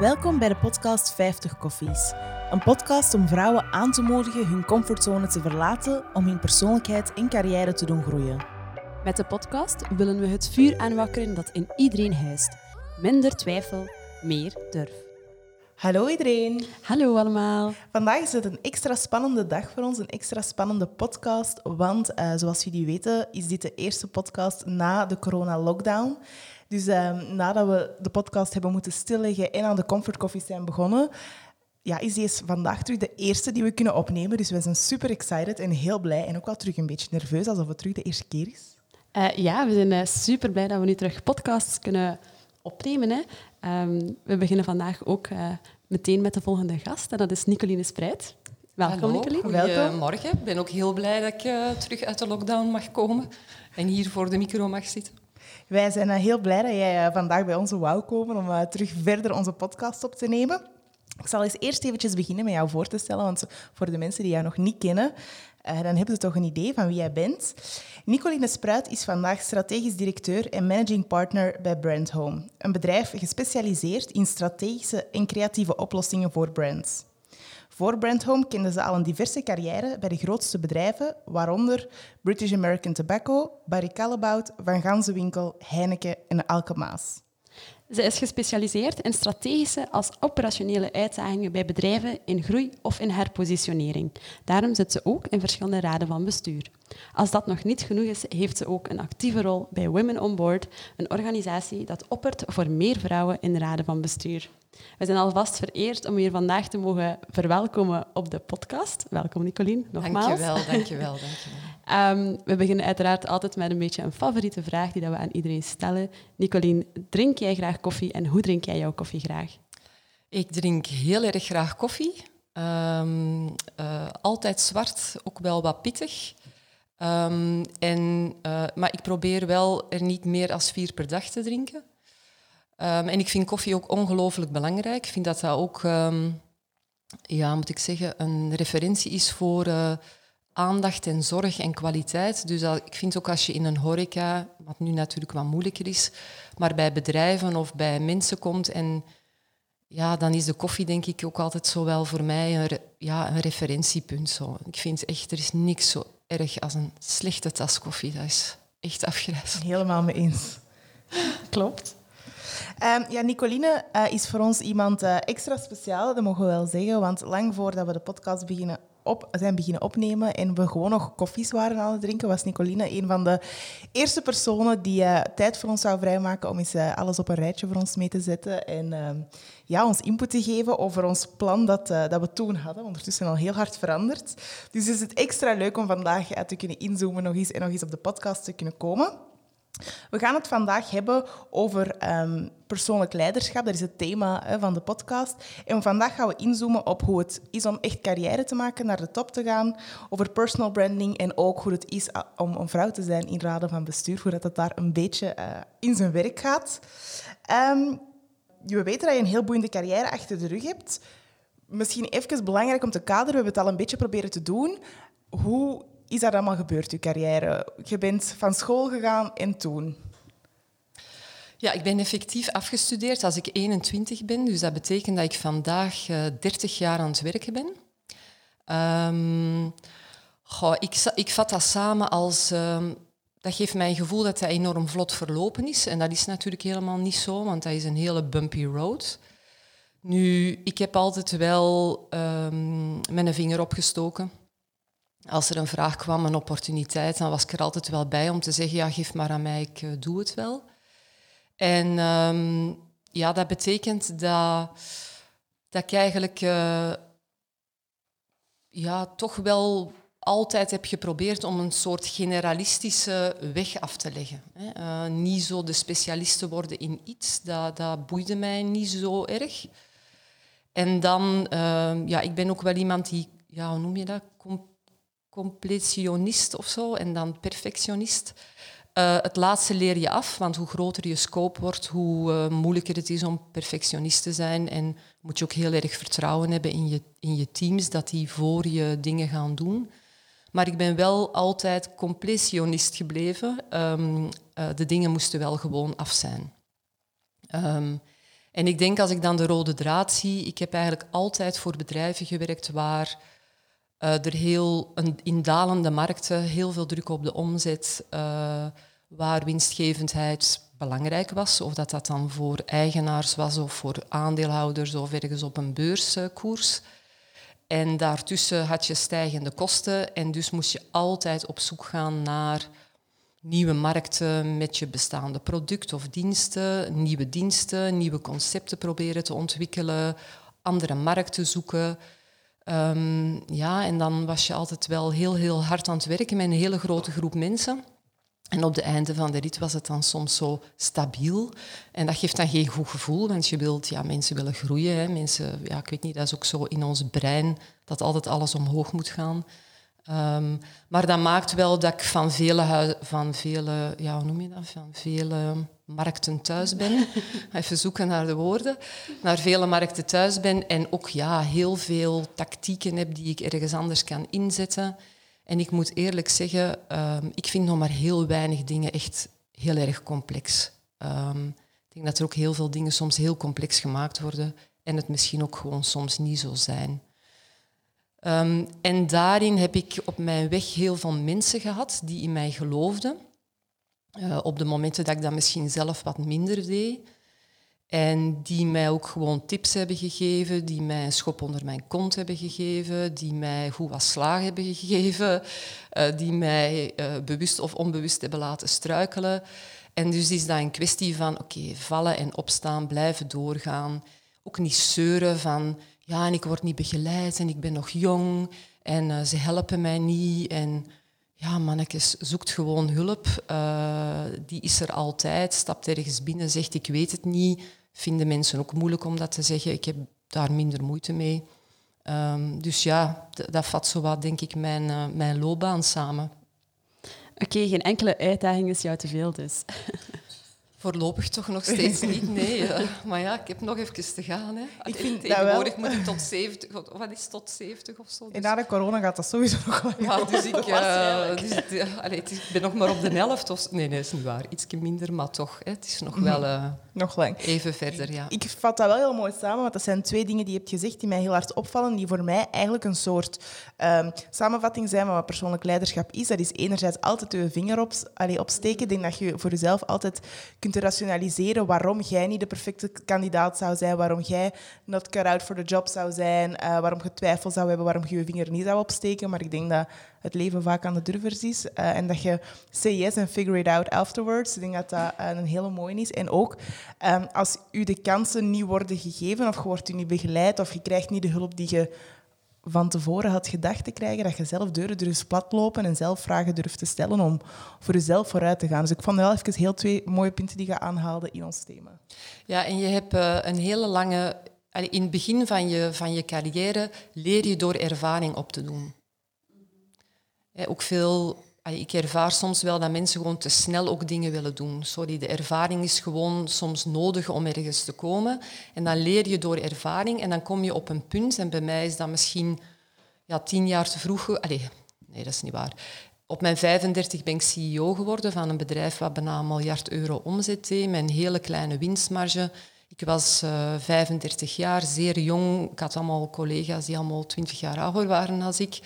Welkom bij de podcast 50 Koffies. Een podcast om vrouwen aan te moedigen hun comfortzone te verlaten om hun persoonlijkheid en carrière te doen groeien. Met de podcast willen we het vuur aanwakkeren dat in iedereen huist. Minder twijfel, meer durf. Hallo iedereen. Hallo allemaal. Vandaag is het een extra spannende dag voor ons, een extra spannende podcast. Want uh, zoals jullie weten is dit de eerste podcast na de corona-lockdown. Dus uh, nadat we de podcast hebben moeten stilleggen en aan de Comfort Coffee zijn begonnen, ja, is deze vandaag terug de eerste die we kunnen opnemen. Dus we zijn super excited en heel blij en ook wel terug een beetje nerveus, alsof het terug de eerste keer is. Uh, ja, we zijn super blij dat we nu terug podcasts kunnen opnemen. Hè. Um, we beginnen vandaag ook uh, meteen met de volgende gast. En dat is Nicoline Spruit. Welkom, Nicoline. Welkom. Goedemorgen. Ik ben ook heel blij dat ik uh, terug uit de lockdown mag komen en hier voor de micro mag zitten. Wij zijn heel blij dat jij vandaag bij ons wou komen om terug verder onze podcast op te nemen. Ik zal eens eerst eventjes beginnen met jou voor te stellen, want voor de mensen die jou nog niet kennen, dan hebben ze toch een idee van wie jij bent. Nicoline Spruit is vandaag strategisch directeur en managing partner bij Brand Home, een bedrijf gespecialiseerd in strategische en creatieve oplossingen voor brands. Voor Brand Home kende ze al een diverse carrière bij de grootste bedrijven, waaronder British American Tobacco, Barry Callebaut, Van Ganzenwinkel, Heineken en Alkemaas. Ze is gespecialiseerd in strategische als operationele uitdagingen bij bedrijven in groei of in herpositionering. Daarom zit ze ook in verschillende raden van bestuur. Als dat nog niet genoeg is, heeft ze ook een actieve rol bij Women on Board, een organisatie dat oppert voor meer vrouwen in de raden van bestuur. We zijn alvast vereerd om hier vandaag te mogen verwelkomen op de podcast. Welkom Nicolien, nogmaals. Dankjewel, dankjewel. dankjewel. Um, we beginnen uiteraard altijd met een beetje een favoriete vraag die dat we aan iedereen stellen. Nicolien, drink jij graag koffie en hoe drink jij jouw koffie graag? Ik drink heel erg graag koffie. Um, uh, altijd zwart, ook wel wat pittig. Um, en, uh, maar ik probeer wel er niet meer als vier per dag te drinken. En ik vind koffie ook ongelooflijk belangrijk. Ik vind dat dat ook, ja, moet ik zeggen, een referentie is voor uh, aandacht en zorg en kwaliteit. Dus ik vind ook als je in een horeca, wat nu natuurlijk wat moeilijker is, maar bij bedrijven of bij mensen komt en ja, dan is de koffie denk ik ook altijd zo wel voor mij een, ja, een referentiepunt. Zo. Ik vind echt, er is niks zo erg als een slechte tas koffie. Dat is echt afgrijzelijk. Helemaal mee eens. Klopt. Um, ja, Nicoline uh, is voor ons iemand uh, extra speciaal, dat mogen we wel zeggen. Want lang voordat we de podcast beginnen op, zijn beginnen opnemen en we gewoon nog koffies waren aan het drinken, was Nicoline een van de eerste personen die uh, tijd voor ons zou vrijmaken om eens alles op een rijtje voor ons mee te zetten en ehm, ja, ons input te geven over ons plan dat, dat we toen hadden. Ondertussen al heel hard veranderd. Dus is het extra leuk om vandaag te kunnen inzoomen nog eens en nog eens op de podcast te kunnen komen. We gaan het vandaag hebben over um, persoonlijk leiderschap. Dat is het thema van de podcast. En vandaag gaan we inzoomen op hoe het is om echt carrière te maken, naar de top te gaan. Over personal branding en ook hoe het is om een vrouw te zijn in raden van bestuur. Hoe dat daar een beetje uh, in zijn werk gaat. Um, we weten dat je een heel boeiende carrière achter de rug hebt. Misschien even belangrijk om te kaderen. We hebben het al een beetje proberen te doen. Hoe is dat allemaal gebeurd, je carrière? Je bent van school gegaan en toen? Ja, ik ben effectief afgestudeerd als ik 21 ben. Dus dat betekent dat ik vandaag uh, 30 jaar aan het werken ben. Um, goh, ik, ik vat dat samen als... Um, dat geeft mij een gevoel dat dat enorm vlot verlopen is. En dat is natuurlijk helemaal niet zo, want dat is een hele bumpy road. Nu, ik heb altijd wel um, mijn vinger opgestoken als er een vraag kwam, een opportuniteit, dan was ik er altijd wel bij om te zeggen, ja, geef maar aan mij, ik uh, doe het wel. En um, ja, dat betekent dat, dat ik eigenlijk uh, ja, toch wel altijd heb geprobeerd om een soort generalistische weg af te leggen. Uh, niet zo de specialist te worden in iets, dat, dat boeide mij niet zo erg. En dan, uh, ja, ik ben ook wel iemand die, ja, hoe noem je dat, completionist of zo en dan perfectionist. Uh, het laatste leer je af, want hoe groter je scope wordt, hoe uh, moeilijker het is om perfectionist te zijn. En moet je ook heel erg vertrouwen hebben in je, in je teams, dat die voor je dingen gaan doen. Maar ik ben wel altijd completionist gebleven. Um, uh, de dingen moesten wel gewoon af zijn. Um, En ik denk als ik dan de rode draad zie, ik heb eigenlijk altijd voor bedrijven gewerkt waar uh, er heel een, in dalende markten heel veel druk op de omzet, uh, waar winstgevendheid belangrijk was, of dat dat dan voor eigenaars was of voor aandeelhouders of ergens op een beurskoers. En daartussen had je stijgende kosten en dus moest je altijd op zoek gaan naar nieuwe markten met je bestaande product of diensten, nieuwe diensten, nieuwe concepten proberen te ontwikkelen, andere markten zoeken. Um, ja, en dan was je altijd wel heel, heel hard aan het werken met een hele grote groep mensen. En op de einde van de rit was het dan soms zo stabiel. En dat geeft dan geen goed gevoel, want je wilt, ja, mensen willen groeien. Hè. Mensen, ja, ik weet niet, dat is ook zo in ons brein dat altijd alles omhoog moet gaan. Um, maar dat maakt wel dat ik van vele, van vele, ja, hoe noem je dat? Van vele markten thuis ben. Even zoeken naar de woorden. Naar vele markten thuis ben en ook ja, heel veel tactieken heb die ik ergens anders kan inzetten. En ik moet eerlijk zeggen, um, ik vind nog maar heel weinig dingen echt heel erg complex. Um, ik denk dat er ook heel veel dingen soms heel complex gemaakt worden en het misschien ook gewoon soms niet zo zijn. Um, en daarin heb ik op mijn weg heel veel mensen gehad die in mij geloofden. Uh, op de momenten dat ik dat misschien zelf wat minder deed. En die mij ook gewoon tips hebben gegeven, die mij een schop onder mijn kont hebben gegeven, die mij goed wat slaag hebben gegeven, uh, die mij uh, bewust of onbewust hebben laten struikelen. En dus is dat een kwestie van, oké, vallen en opstaan, blijven doorgaan. Ook niet zeuren van, ja, en ik word niet begeleid en ik ben nog jong en ze helpen mij niet. En ja, mannetjes, zoekt gewoon hulp. Uh, die is er altijd, stapt ergens binnen, zegt ik weet het niet. Vinden mensen ook moeilijk om dat te zeggen. Ik heb daar minder moeite mee. Um, dus ja, dat vat zo wat, denk ik, mijn, uh, mijn loopbaan samen. Oké, geen enkele uitdaging is jou te veel dus. Voorlopig toch nog steeds niet, nee. Maar ja, ik heb nog even te gaan. Hè. Ik vind Tegenwoordig moet ik tot 70, of wat is tot 70 of zo. Dus. En na de corona gaat dat sowieso nog wel. Ja, dus ik, uh, dus, uh, allee, ik ben nog maar op de helft. Of, nee, nee, dat is niet waar. Iets minder, maar toch. Hè. Het is nog wel uh, nog lang. even verder. Ja. Ik vat dat wel heel mooi samen, want dat zijn twee dingen die je hebt gezegd die mij heel hard opvallen, die voor mij eigenlijk een soort um, samenvatting zijn van wat persoonlijk leiderschap is. Dat is enerzijds altijd je vinger op, allee, opsteken. Ik denk dat je voor jezelf altijd kunt rationaliseren waarom jij niet de perfecte kandidaat zou zijn, waarom jij not cut out for the job zou zijn, uh, waarom je twijfel zou hebben, waarom je je vinger niet zou opsteken. Maar ik denk dat het leven vaak aan de durvers is uh, en dat je say yes and figure it out afterwards. Ik denk dat dat uh, een hele mooie is. En ook um, als u de kansen niet worden gegeven of je wordt u niet begeleid of je krijgt niet de hulp die je van tevoren had gedacht te krijgen, dat je zelf deuren durft platlopen en zelf vragen durft te stellen om voor jezelf vooruit te gaan. Dus ik vond wel even heel twee mooie punten die je aanhaalde in ons thema. Ja, en je hebt uh, een hele lange... In het begin van je, van je carrière leer je door ervaring op te doen. Ook veel... Ik ervaar soms wel dat mensen gewoon te snel ook dingen willen doen. Sorry, de ervaring is gewoon soms nodig om ergens te komen. En dan leer je door ervaring en dan kom je op een punt. En bij mij is dat misschien ja, tien jaar te vroeg. Allee, nee, dat is niet waar. Op mijn 35 ben ik CEO geworden van een bedrijf wat bijna een miljard euro omzet met een hele kleine winstmarge. Ik was uh, 35 jaar, zeer jong. Ik had allemaal collega's die allemaal 20 jaar ouder waren dan ik.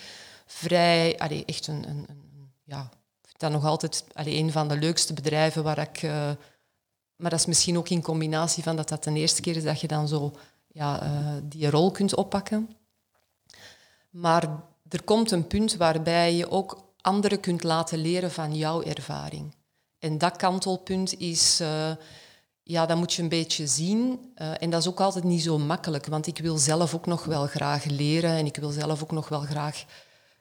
Vrij, allee, echt een, een, een ja, dat nog altijd allee, een van de leukste bedrijven waar ik... Uh, maar dat is misschien ook in combinatie van dat dat de eerste keer is dat je dan zo ja, uh, die rol kunt oppakken. Maar er komt een punt waarbij je ook anderen kunt laten leren van jouw ervaring. En dat kantelpunt is, uh, ja, dat moet je een beetje zien. En dat is ook altijd niet zo makkelijk, want ik wil zelf ook nog wel graag leren en ik wil zelf ook nog wel graag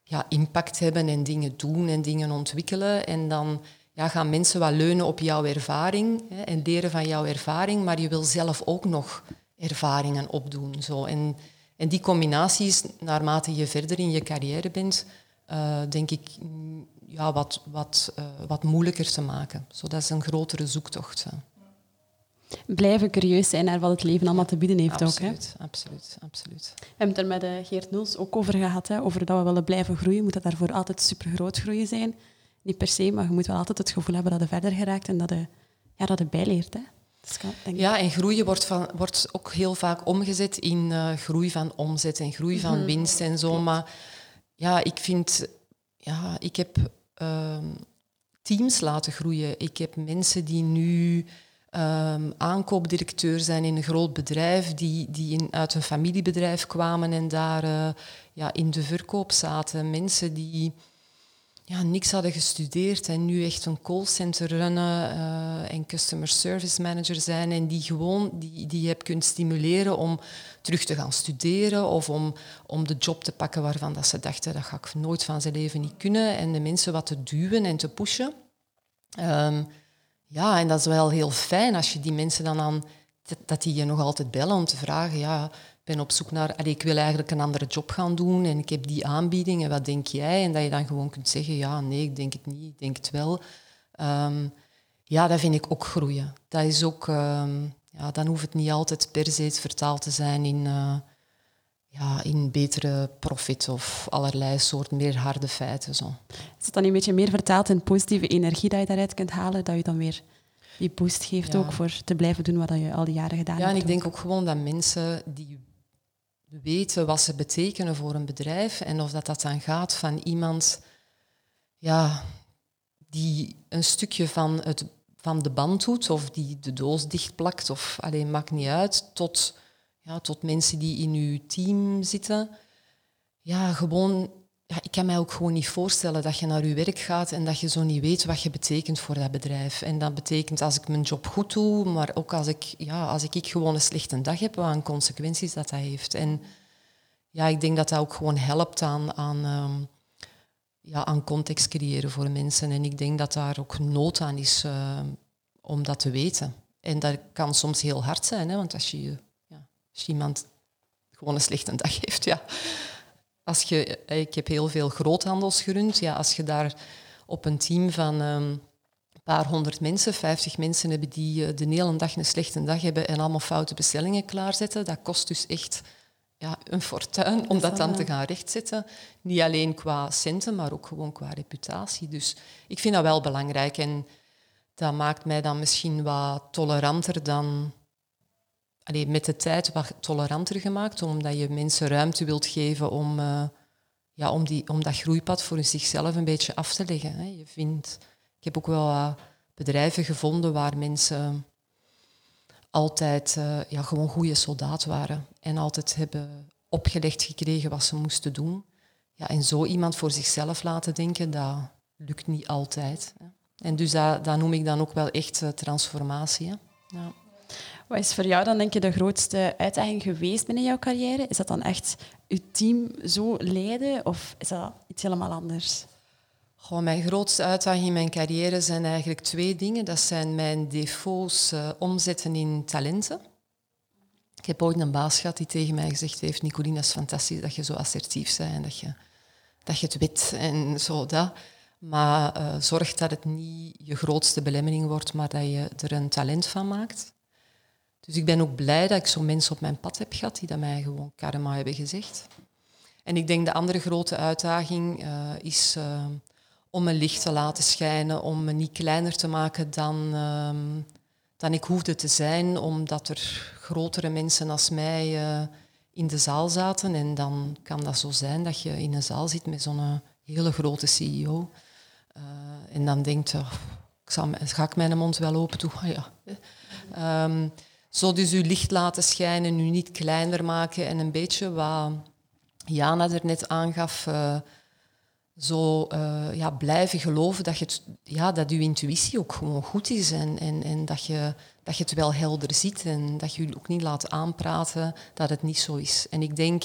ja, impact hebben en dingen doen en dingen ontwikkelen. En dan ja, gaan mensen wel leunen op jouw ervaring hè, en leren van jouw ervaring, maar je wil zelf ook nog ervaringen opdoen. Zo. En, en die combinaties, naarmate je verder in je carrière bent, uh, denk ik ja, wat, wat, uh, wat moeilijker te maken. Zo, dat is een grotere zoektocht. Hè. Blijven curieus zijn naar wat het leven allemaal te bieden heeft absoluut, ook. Hè? Absoluut, absoluut. We hebben het er met uh, Geert Nuls ook over gehad, hè, over dat we willen blijven groeien. Moet dat daarvoor altijd supergroot groeien zijn? Niet per se, maar je moet wel altijd het gevoel hebben dat je verder geraakt en dat je, ja, dat je bijleert. Hè? Ja, en groeien wordt, van, wordt ook heel vaak omgezet in eh, groei van omzet en groei van Mhm. winst en zo. Maar ja, ik vind, ja, ik heb ehm, teams laten groeien. Ik heb mensen die nu ehm, aankoopdirecteur zijn in een groot bedrijf, die, die in, uit een familiebedrijf kwamen en daar eh, ja, in de verkoop zaten. Mensen die ja, niks hadden gestudeerd en nu echt een callcenter runnen eh, en customer service manager zijn en die gewoon die, die je hebt stimuleren om terug te gaan studeren of om, om de job te pakken waarvan dat ze dachten dat ga ik nooit van zijn leven niet kunnen en de mensen wat te duwen en te pushen. Ehm, ja, en dat is wel heel fijn als je die mensen dan aan dat- die je nog altijd bellen om te vragen, ja, ben op zoek naar, ik wil eigenlijk een andere job gaan doen en ik heb die aanbieding en wat denk jij? En dat je dan gewoon kunt zeggen, ja, nee, ik denk het niet, ik denk het wel. Ehm, ja, dat vind ik ook groeien. Dat is ook, ehm, ja, dan hoeft het niet altijd per se vertaald te zijn in, eh, ja, in betere profit of allerlei soort meer harde feiten. Zo. Is het dan een beetje meer vertaald in positieve energie dat je daaruit kunt halen, dat je dan weer die boost geeft Ja. ook voor te blijven doen wat je al die jaren gedaan Ja, hebt? en ik denk ook gewoon dat mensen die weten wat ze betekenen voor een bedrijf en of dat, dat dan gaat van iemand ja, die een stukje van, het, van de band doet of die de doos dichtplakt of alleen maakt niet uit, tot, ja, tot mensen die in uw team zitten. Ja, gewoon, ja, ik kan mij ook gewoon niet voorstellen dat je naar je werk gaat en dat je zo niet weet wat je betekent voor dat bedrijf. En dat betekent als ik mijn job goed doe, maar ook als ik, ja, als ik, ik gewoon een slechte dag heb, wat consequenties dat dat heeft. En ja, ik denk dat dat ook gewoon helpt aan, aan, ehm, ja, aan context creëren voor mensen. En ik denk dat daar ook nood aan is eh, om dat te weten. En dat kan soms heel hard zijn, hè, want als je, ja, als je iemand gewoon een slechte dag heeft, ja. Als je, eh, ik heb heel veel groothandels gerund. Ja, als je daar op een team van ehm, een paar honderd mensen, vijftig mensen hebben die eh, de hele dag een slechte dag hebben en allemaal foute bestellingen klaarzetten, dat kost dus echt ja, een fortuin om dat dan te gaan rechtzetten. Niet alleen qua centen, maar ook gewoon qua reputatie. Dus ik vind dat wel belangrijk en dat maakt mij dan misschien wat toleranter dan... Allee, met de tijd wat toleranter gemaakt, omdat je mensen ruimte wilt geven om, eh, ja, om, die, om dat groeipad voor zichzelf een beetje af te leggen. Hè. Je vindt, ik heb ook wel bedrijven gevonden waar mensen altijd eh, ja, gewoon goede soldaat waren en altijd hebben opgelegd gekregen wat ze moesten doen. Ja, en zo iemand voor zichzelf laten denken, dat lukt niet altijd. Hè. En dus dat, dat noem ik dan ook wel echt eh, transformatie. Hè. Ja. Wat is voor jou dan denk je de grootste uitdaging geweest binnen jouw carrière? Is dat dan echt je team zo leiden of is dat iets helemaal anders? Goh, mijn grootste uitdaging in mijn carrière zijn eigenlijk twee dingen. Dat zijn mijn defaults eh, omzetten in talenten. Ik heb ooit een baas gehad die tegen mij gezegd heeft... Nicolina, is fantastisch dat je zo assertief bent en dat je, dat je het weet en zo dat. Maar eh, zorg dat het niet je grootste belemmering wordt, maar dat je er een talent van maakt. Dus ik ben ook blij dat ik zo mensen op mijn pad heb gehad die dat mij gewoon karma hebben gezegd. En ik denk de andere grote uitdaging eh, is eh, om mijn licht te laten schijnen, om me niet kleiner te maken dan, ehm, dan ik hoefde te zijn, omdat er grotere mensen als mij eh, in de zaal zaten. En dan kan dat zo zijn dat je in een zaal zit met zo'n hele grote CEO. En dan denkt je, oh, ga ik mijn mond wel open doen? Ah, ja. Ehm, zo dus uw licht laten schijnen, u niet kleiner maken en een beetje wat Jana er net aangaf, eh, zo eh, ja, blijven geloven dat, je ja, dat uw intuïtie ook gewoon goed is en, en, en dat, je, dat je het wel helder ziet en dat je je ook niet laat aanpraten dat het niet zo is. En ik denk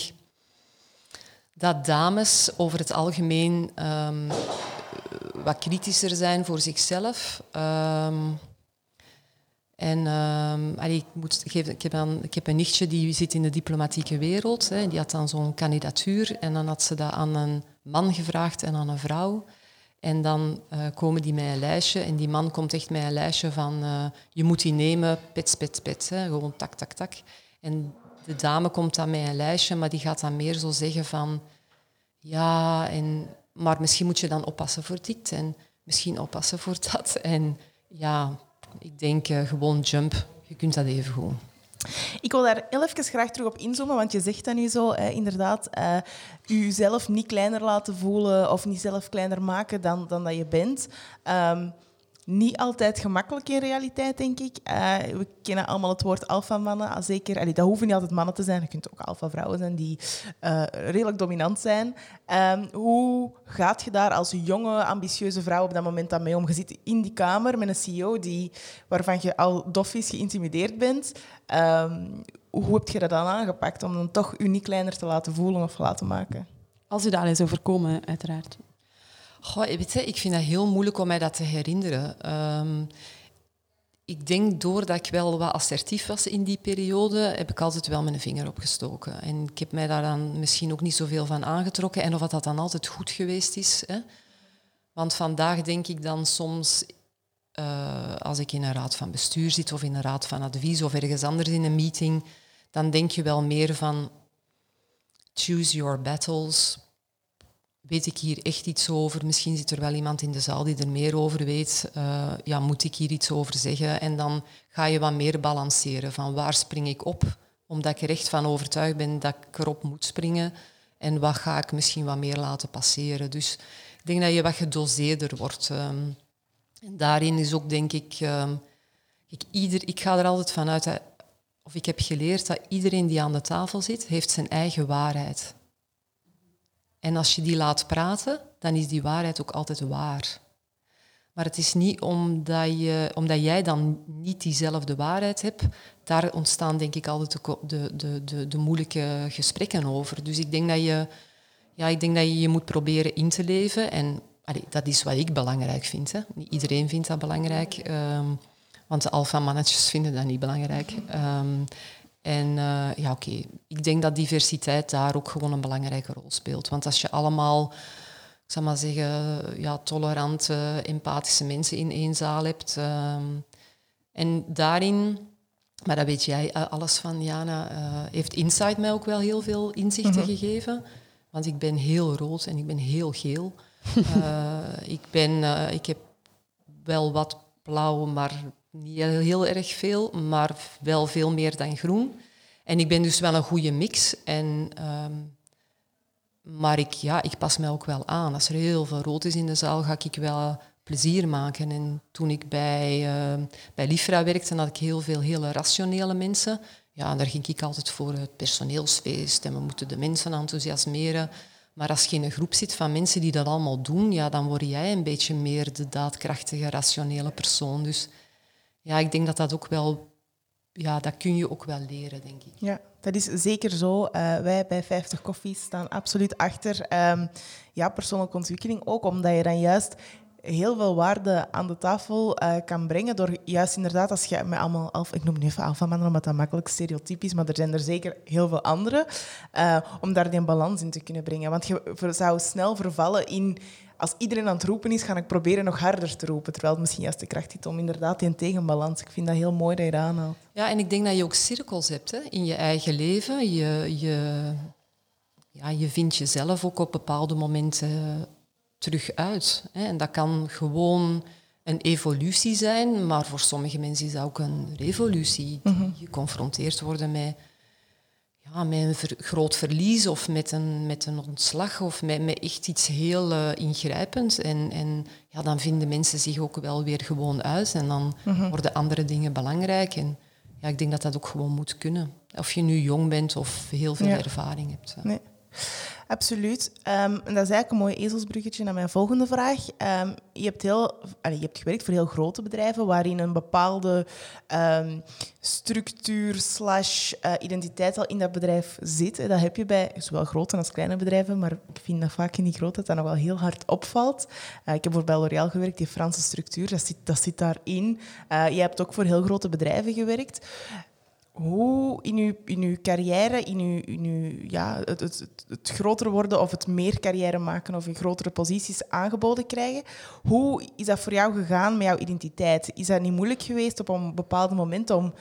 dat dames over het algemeen ehm, wat kritischer zijn voor zichzelf. Ehm, en ehm, ik, geven, ik, heb dan, ik heb een nichtje die zit in de diplomatieke wereld. Hè, die had dan zo'n kandidatuur en dan had ze dat aan een man gevraagd en aan een vrouw. En dan eh, komen die met een lijstje en die man komt echt met een lijstje van eh, je moet die nemen, pets, pets, pets. Hè, gewoon tak, tak, tak. En de dame komt dan met een lijstje, maar die gaat dan meer zo zeggen van ja, en, maar misschien moet je dan oppassen voor dit en misschien oppassen voor dat. En ja, ik denk eh, gewoon jump. je kunt dat even goed. Ik wil daar heel even graag terug op inzoomen, want je zegt dat nu zo, eh, inderdaad, uh, jezelf niet kleiner laten voelen of niet zelf kleiner maken dan, dan dat je bent. Um, niet altijd gemakkelijk in realiteit, denk ik. Uh, we kennen allemaal het woord alfamannen. Zeker, dat hoeven niet altijd mannen te zijn. Je kunt ook alfa-vrouwen zijn die uh, redelijk dominant zijn. Um, hoe gaat je daar als jonge, ambitieuze vrouw op dat moment aan mee om? Je zit in die kamer met een CEO die, waarvan je al doffies geïntimideerd bent. Um, hoe heb je dat dan aangepakt om dan toch je niet kleiner te laten voelen of te laten maken? Als u dat is overkomen, uiteraard. Goh, weet ik vind het heel moeilijk om mij dat te herinneren. Um, ik denk doordat ik wel wat assertief was in die periode, heb ik altijd wel mijn vinger opgestoken. En ik heb mij daar dan misschien ook niet zoveel van aangetrokken. En of dat dan altijd goed geweest is. Hè? Want vandaag denk ik dan soms, uh, als ik in een raad van bestuur zit of in een raad van advies of ergens anders in een meeting, dan denk je wel meer van choose your battles weet ik hier echt iets over? Misschien zit er wel iemand in de zaal die er meer over weet. Uh, ja, moet ik hier iets over zeggen? En dan ga je wat meer balanceren van waar spring ik op, omdat ik er echt van overtuigd ben dat ik erop moet springen. En wat ga ik misschien wat meer laten passeren? Dus ik denk dat je wat gedoseerder wordt. Um, en daarin is ook, denk ik, um, ik, ieder, ik ga er altijd vanuit, of ik heb geleerd dat iedereen die aan de tafel zit, heeft zijn eigen waarheid. En als je die laat praten, dan is die waarheid ook altijd waar. Maar het is niet omdat, je, omdat jij dan niet diezelfde waarheid hebt. Daar ontstaan denk ik altijd de, de, de, de, moeilijke gesprekken over. Dus ik denk dat je, ja, ik denk dat je je moet proberen in te leven. En dat is wat ik belangrijk vind. Hè. Niet iedereen vindt dat belangrijk. Um, want de alpha-mannetjes vinden dat niet belangrijk. Um, en uh, ja, oké, ik denk dat diversiteit daar ook gewoon een belangrijke rol speelt. Want als je allemaal, ik zal maar zeggen, ja, tolerante, empathische mensen in één zaal hebt. Um, en daarin, maar dat weet jij eh, alles van, Jana, uh, heeft Insight mij ook wel heel veel inzichten mm -hmm. gegeven. Want ik ben heel rood en ik ben heel geel. uh, ik, ben, ik heb wel wat blauw, maar niet heel erg veel, maar wel veel meer dan groen. En ik ben dus wel een goede mix. En, um, maar ik, ja, ik pas mij ook wel aan. Als er heel veel rood is in de zaal, ga ik wel plezier maken. En toen ik bij, uh, bij Lifra werkte, had ik heel veel hele rationele mensen. Ja, daar ging ik altijd voor het personeelsfeest en we moeten de mensen enthousiasmeren. Maar als je in een groep zit van mensen die dat allemaal doen, ja, dan word jij een beetje meer de daadkrachtige, rationele persoon. Dus ja, ik denk dat dat ook wel, ja, dat kun je ook wel leren, denk ik. Ja, dat is zeker zo. Uh, wij bij 50 Koffie staan absoluut achter um, ja, persoonlijke ontwikkeling. Ook omdat je dan juist heel veel waarde aan de tafel uh, kan brengen. Door juist inderdaad, als je met allemaal alfa, ik noem het even alfa-mannen omdat dat makkelijk stereotypisch, maar er zijn er zeker heel veel andere, uh, om daar die balans in te kunnen brengen. Want je zou snel vervallen in als iedereen aan het roepen is, ga ik proberen nog harder te roepen. Terwijl het misschien juist de kracht is om inderdaad in tegenbalans. Ik vind dat heel mooi dat je dat aanhaalt. Ja, en ik denk dat je ook cirkels hebt hè, in je eigen leven. Je, je, ja, je vindt jezelf ook op bepaalde momenten terug uit. Hè. En dat kan gewoon een evolutie zijn, maar voor sommige mensen is dat ook een revolutie. Die mm geconfronteerd worden met ja, met een ver, groot verlies of met een, met een ontslag of met, met echt iets heel uh, ingrijpends. En, en ja, dan vinden mensen zich ook wel weer gewoon uit en dan mm -hmm. worden andere dingen belangrijk. En ja, ik denk dat dat ook gewoon moet kunnen. Of je nu jong bent of heel veel ja. ervaring hebt. Nee. Absoluut. Um, en dat is eigenlijk een mooi ezelsbruggetje naar mijn volgende vraag. Um, je, hebt heel, je hebt gewerkt voor heel grote bedrijven waarin een bepaalde um, structuur slash uh, identiteit al in dat bedrijf zit. Dat heb je bij zowel grote als kleine bedrijven, maar ik vind dat vaak in die grote dat dat nog wel heel hard opvalt. Uh, ik heb voor bij L'Oréal gewerkt, die Franse structuur, dat zit, dat zit daarin. Uh, je hebt ook voor heel grote bedrijven gewerkt hoe in uw, in uw carrière, in uw, uw, ja, het, het, het, groter worden of het meer carrière maken of in grotere posities aangeboden krijgen, hoe is dat voor jou gegaan met jouw identiteit? Is dat niet moeilijk geweest op een bepaald moment om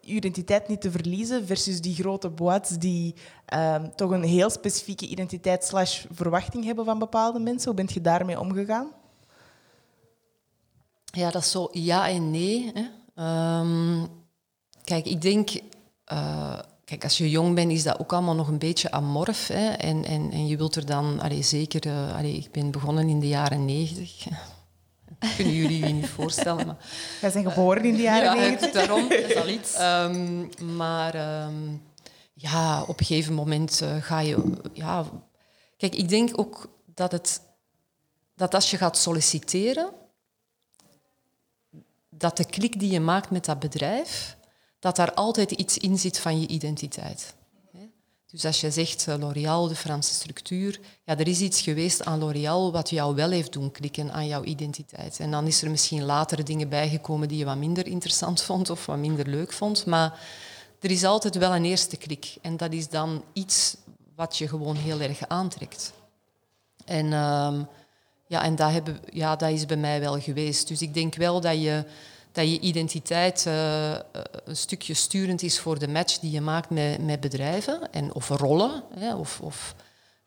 je identiteit niet te verliezen versus die grote boates die um, toch een heel specifieke identiteit slash verwachting hebben van bepaalde mensen? Hoe bent je daarmee omgegaan? Ja, dat is zo ja en nee. Hè. Um kijk, ik denk... eh, kijk, als je jong bent, is dat ook allemaal nog een beetje amorf. Hè? En, en, en je wilt er dan... Allee, zeker... eh, allee, ik ben begonnen in de jaren negentig. Kunnen jullie je niet voorstellen, maar... Wij zijn geboren in de jaren Ja, negentig. daarom. Dat is al iets. Ehm, maar ehm, ja, op een gegeven moment eh, ga je... Ja, kijk, ik denk ook dat, het, dat als je gaat solliciteren, dat de klik die je maakt met dat bedrijf, dat daar altijd iets in zit van je identiteit. Dus als je zegt eh, L'Oréal, de Franse structuur, ja, er is iets geweest aan L'Oréal wat jou wel heeft doen klikken aan jouw identiteit. En dan is er misschien later dingen bijgekomen die je wat minder interessant vond of wat minder leuk vond, maar er is altijd wel een eerste klik. En dat is dan iets wat je gewoon heel erg aantrekt. En, ehm, ja, en dat, hebben, ja, dat is bij mij wel geweest. Dus ik denk wel dat je, dat je identiteit eh, eh, een stukje sturend is voor de match die je maakt met, met bedrijven en, of rollen. Hè, of, of,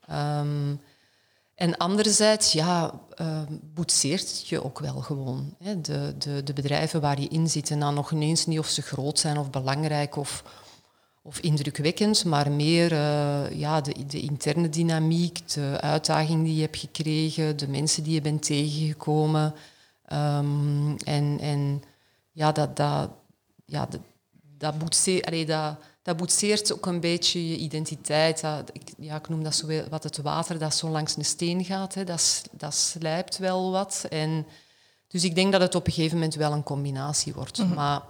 ehm, en anderzijds, ja, eh, boetseert je ook wel gewoon. Hè. De, de, de bedrijven waar je in zit en dan nog ineens niet of ze groot zijn of belangrijk of, of indrukwekkend, maar meer eh, ja, de, de interne dynamiek, de uitdaging die je hebt gekregen, de mensen die je bent tegengekomen. Ehm, en, en ja, dat, dat, ja, dat, dat, boetseert, allee, dat, dat boetseert ook een beetje je identiteit. Dat, ik, ja, ik noem dat zo wat het water dat zo langs een steen gaat. Hè. Dat, dat slijpt wel wat. En, dus ik denk dat het op een gegeven moment wel een combinatie wordt. Maar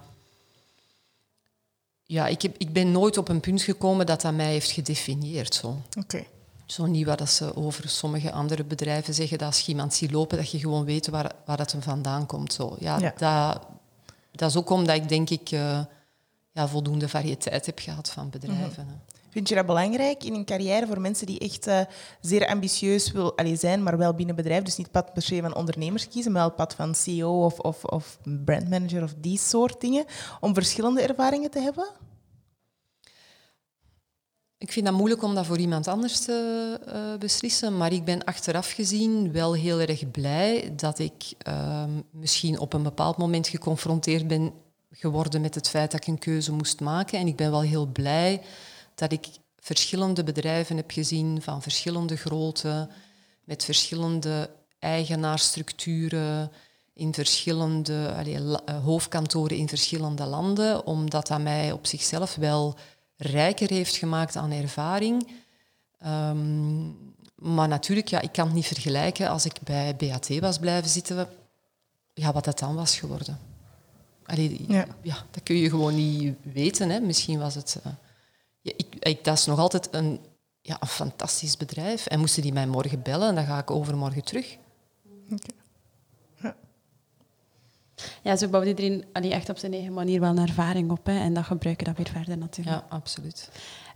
ja, ik, heb, ik ben nooit op een punt gekomen dat dat mij heeft gedefinieerd. Zo. Oké. Zo niet wat ze over sommige andere bedrijven zeggen, dat als je iemand ziet lopen, dat je gewoon weet waar, waar dat hem vandaan komt. Zo. Ja, Ja. Dat, dat is ook omdat ik denk ik eh, ja, voldoende variëteit heb gehad van bedrijven. hè. Vind je dat belangrijk in een carrière voor mensen die echt eh, zeer ambitieus wil, allee, zijn, maar wel binnen bedrijf? Dus niet pad per se van ondernemers kiezen, maar wel pad van CEO of, of, of brandmanager of die soort dingen, om verschillende ervaringen te hebben? Ik vind dat moeilijk om dat voor iemand anders te eh, beslissen, maar ik ben achteraf gezien wel heel erg blij dat ik ehm, misschien op een bepaald moment geconfronteerd ben geworden met het feit dat ik een keuze moest maken. En ik ben wel heel blij dat ik verschillende bedrijven heb gezien van verschillende grootte, met verschillende eigenaarstructuren, in verschillende eh, hoofdkantoren in verschillende landen, omdat dat mij op zichzelf wel rijker heeft gemaakt aan ervaring. Ehm, maar natuurlijk, ja, ik kan het niet vergelijken als ik bij BAT was blijven zitten, ja, wat dat dan was geworden. Allee, Ja. ja. dat kun je gewoon niet weten. Hè. Misschien was het... eh, ja, ik, ik, dat is nog altijd een, ja, een fantastisch bedrijf. En moesten die mij morgen bellen, dan ga ik overmorgen terug. Ja, zo bouwt iedereen allee, echt op zijn eigen manier wel een ervaring op. Hè, en dat gebruik je dan weer verder natuurlijk. Ja, absoluut.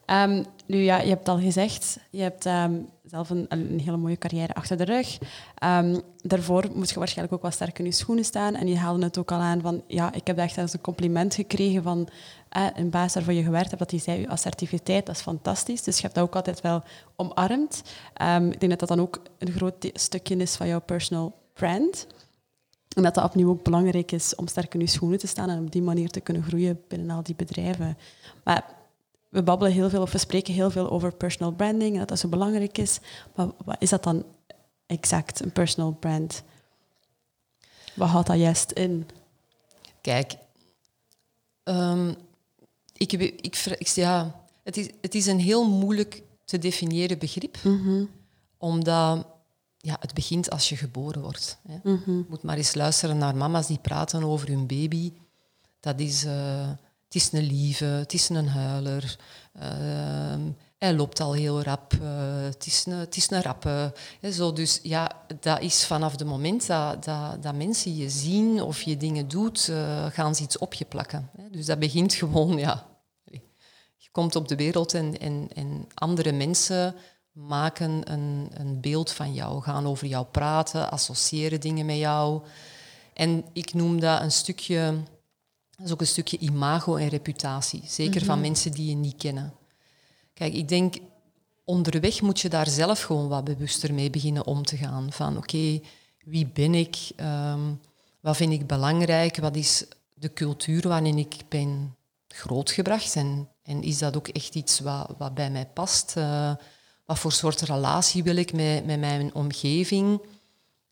Ehm, nu ja, je hebt het al gezegd, je hebt ehm, zelf een, een hele mooie carrière achter de rug. Ehm, daarvoor moest je waarschijnlijk ook wel sterk in je schoenen staan. En je haalde het ook al aan van, ja, ik heb echt als een compliment gekregen van eh, een baas waarvoor je gewerkt hebt, dat die zei, je assertiviteit, dat is fantastisch. Dus je hebt dat ook altijd wel omarmd. Ik denk dat dat dan ook een groot stukje is van jouw personal brand. En dat dat opnieuw ook belangrijk is om sterk in je schoenen te staan en op die manier te kunnen groeien binnen al die bedrijven. Maar we babbelen heel veel of we spreken heel veel over personal branding en dat dat zo belangrijk is. Maar wat is dat dan exact, een personal brand? Wat houdt dat juist in? Kijk, ehm, ik, ik, ik, ja, het, is, het is een heel moeilijk te definiëren begrip, omdat ja, het begint als je geboren wordt. Hè. Je moet maar eens luisteren naar mama's die praten over hun baby. Dat is, eh, het is een lieve, het is een huiler. ehm, hij loopt al heel rap. eh, het, is een, het is een rappe. Hè, zo, dus ja, dat is vanaf het moment dat, dat, dat mensen je zien of je dingen doet, eh, gaan ze iets op je plakken. Hè. Dus dat begint gewoon, ja. Je komt op de wereld en, en, en andere mensen maken een, een beeld van jou, gaan over jou praten, associëren dingen met jou. En ik noem dat een stukje, dat is ook een stukje imago en reputatie. Zeker van mensen die je niet kennen. Kijk, ik denk, onderweg moet je daar zelf gewoon wat bewuster mee beginnen om te gaan. Van oké, wie ben ik? Ehm, wat vind ik belangrijk? Wat is de cultuur waarin ik ben grootgebracht? En, en is dat ook echt iets wat, wat bij mij past? Uh, wat voor soort relatie wil ik met, met mijn omgeving?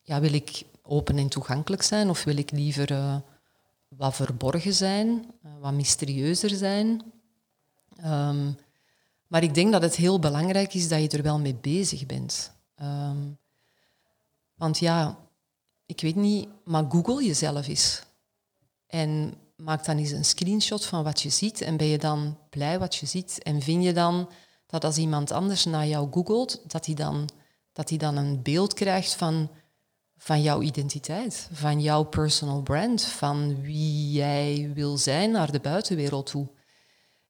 Ja, wil ik open en toegankelijk zijn of wil ik liever uh, wat verborgen zijn, uh, wat mysterieuzer zijn? Um, maar ik denk dat het heel belangrijk is dat je er wel mee bezig bent. Um, want ja, ik weet niet, maar Google jezelf eens. En maak dan eens een screenshot van wat je ziet en ben je dan blij wat je ziet. En vind je dan dat als iemand anders naar jou googelt, dat hij dan, dat hij dan een beeld krijgt van, van jouw identiteit, van jouw personal brand, van wie jij wil zijn naar de buitenwereld toe.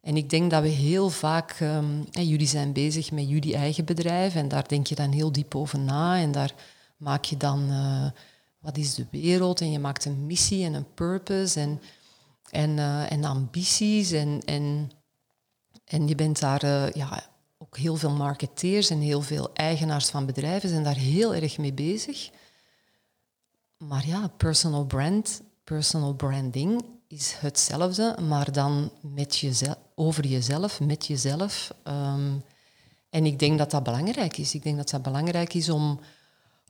En ik denk dat we heel vaak, um, jullie zijn bezig met jullie eigen bedrijf en daar denk je dan heel diep over na en daar maak je dan, uh, wat is de wereld en je maakt een missie en een purpose en, en, uh, en ambities en, en, en je bent daar, uh, ja, ook heel veel marketeers en heel veel eigenaars van bedrijven zijn daar heel erg mee bezig. Maar ja, personal brand, personal branding is hetzelfde, maar dan met jezelf, over jezelf, met jezelf. Um, en ik denk dat dat belangrijk is. Ik denk dat dat belangrijk is om,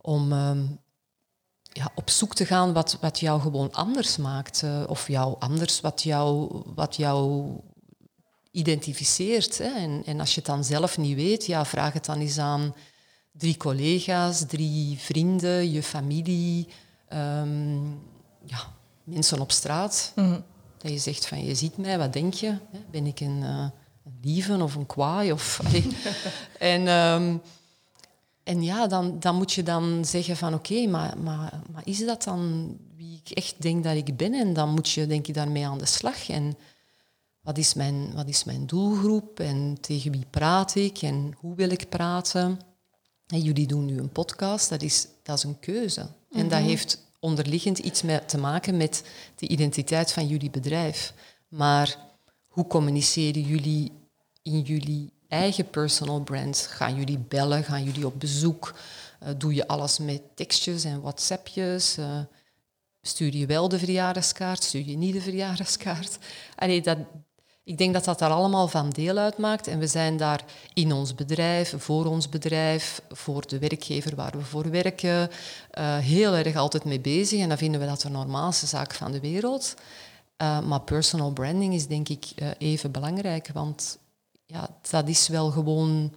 om um, ja, op zoek te gaan wat, wat jou gewoon anders maakt. Uh, of jou anders, wat jou, wat jou identificeert. Hè. En, en als je het dan zelf niet weet, ja, vraag het dan eens aan drie collega's, drie vrienden, je familie. Um, ja, mensen op straat. Mm. Dat je zegt van, je ziet mij, wat denk je? Ben ik een, uh, een lieve of een kwaai? Of, en, um, en ja, dan, dan moet je dan zeggen van, oké, okay, maar, maar, maar is dat dan wie ik echt denk dat ik ben? En dan moet je, denk ik, daarmee aan de slag. En wat is mijn, wat is mijn doelgroep? En tegen wie praat ik? En hoe wil ik praten? En jullie doen nu een podcast, dat is, dat is een keuze. En dat mhm. heeft onderliggend iets met, te maken met de identiteit van jullie bedrijf. Maar hoe communiceren jullie in jullie eigen personal brand? Gaan jullie bellen? Gaan jullie op bezoek? Uh, doe je alles met tekstjes en WhatsAppjes? Uh, stuur je wel de verjaardagskaart? Stuur je niet de verjaardagskaart? Allee, dat, ik denk dat dat daar allemaal van deel uitmaakt. En we zijn daar in ons bedrijf, voor ons bedrijf, voor de werkgever waar we voor werken, uh, heel erg altijd mee bezig. En dan vinden we dat de normaalste zaak van de wereld. Uh, maar personal branding is denk ik uh, even belangrijk, want ja, dat is wel gewoon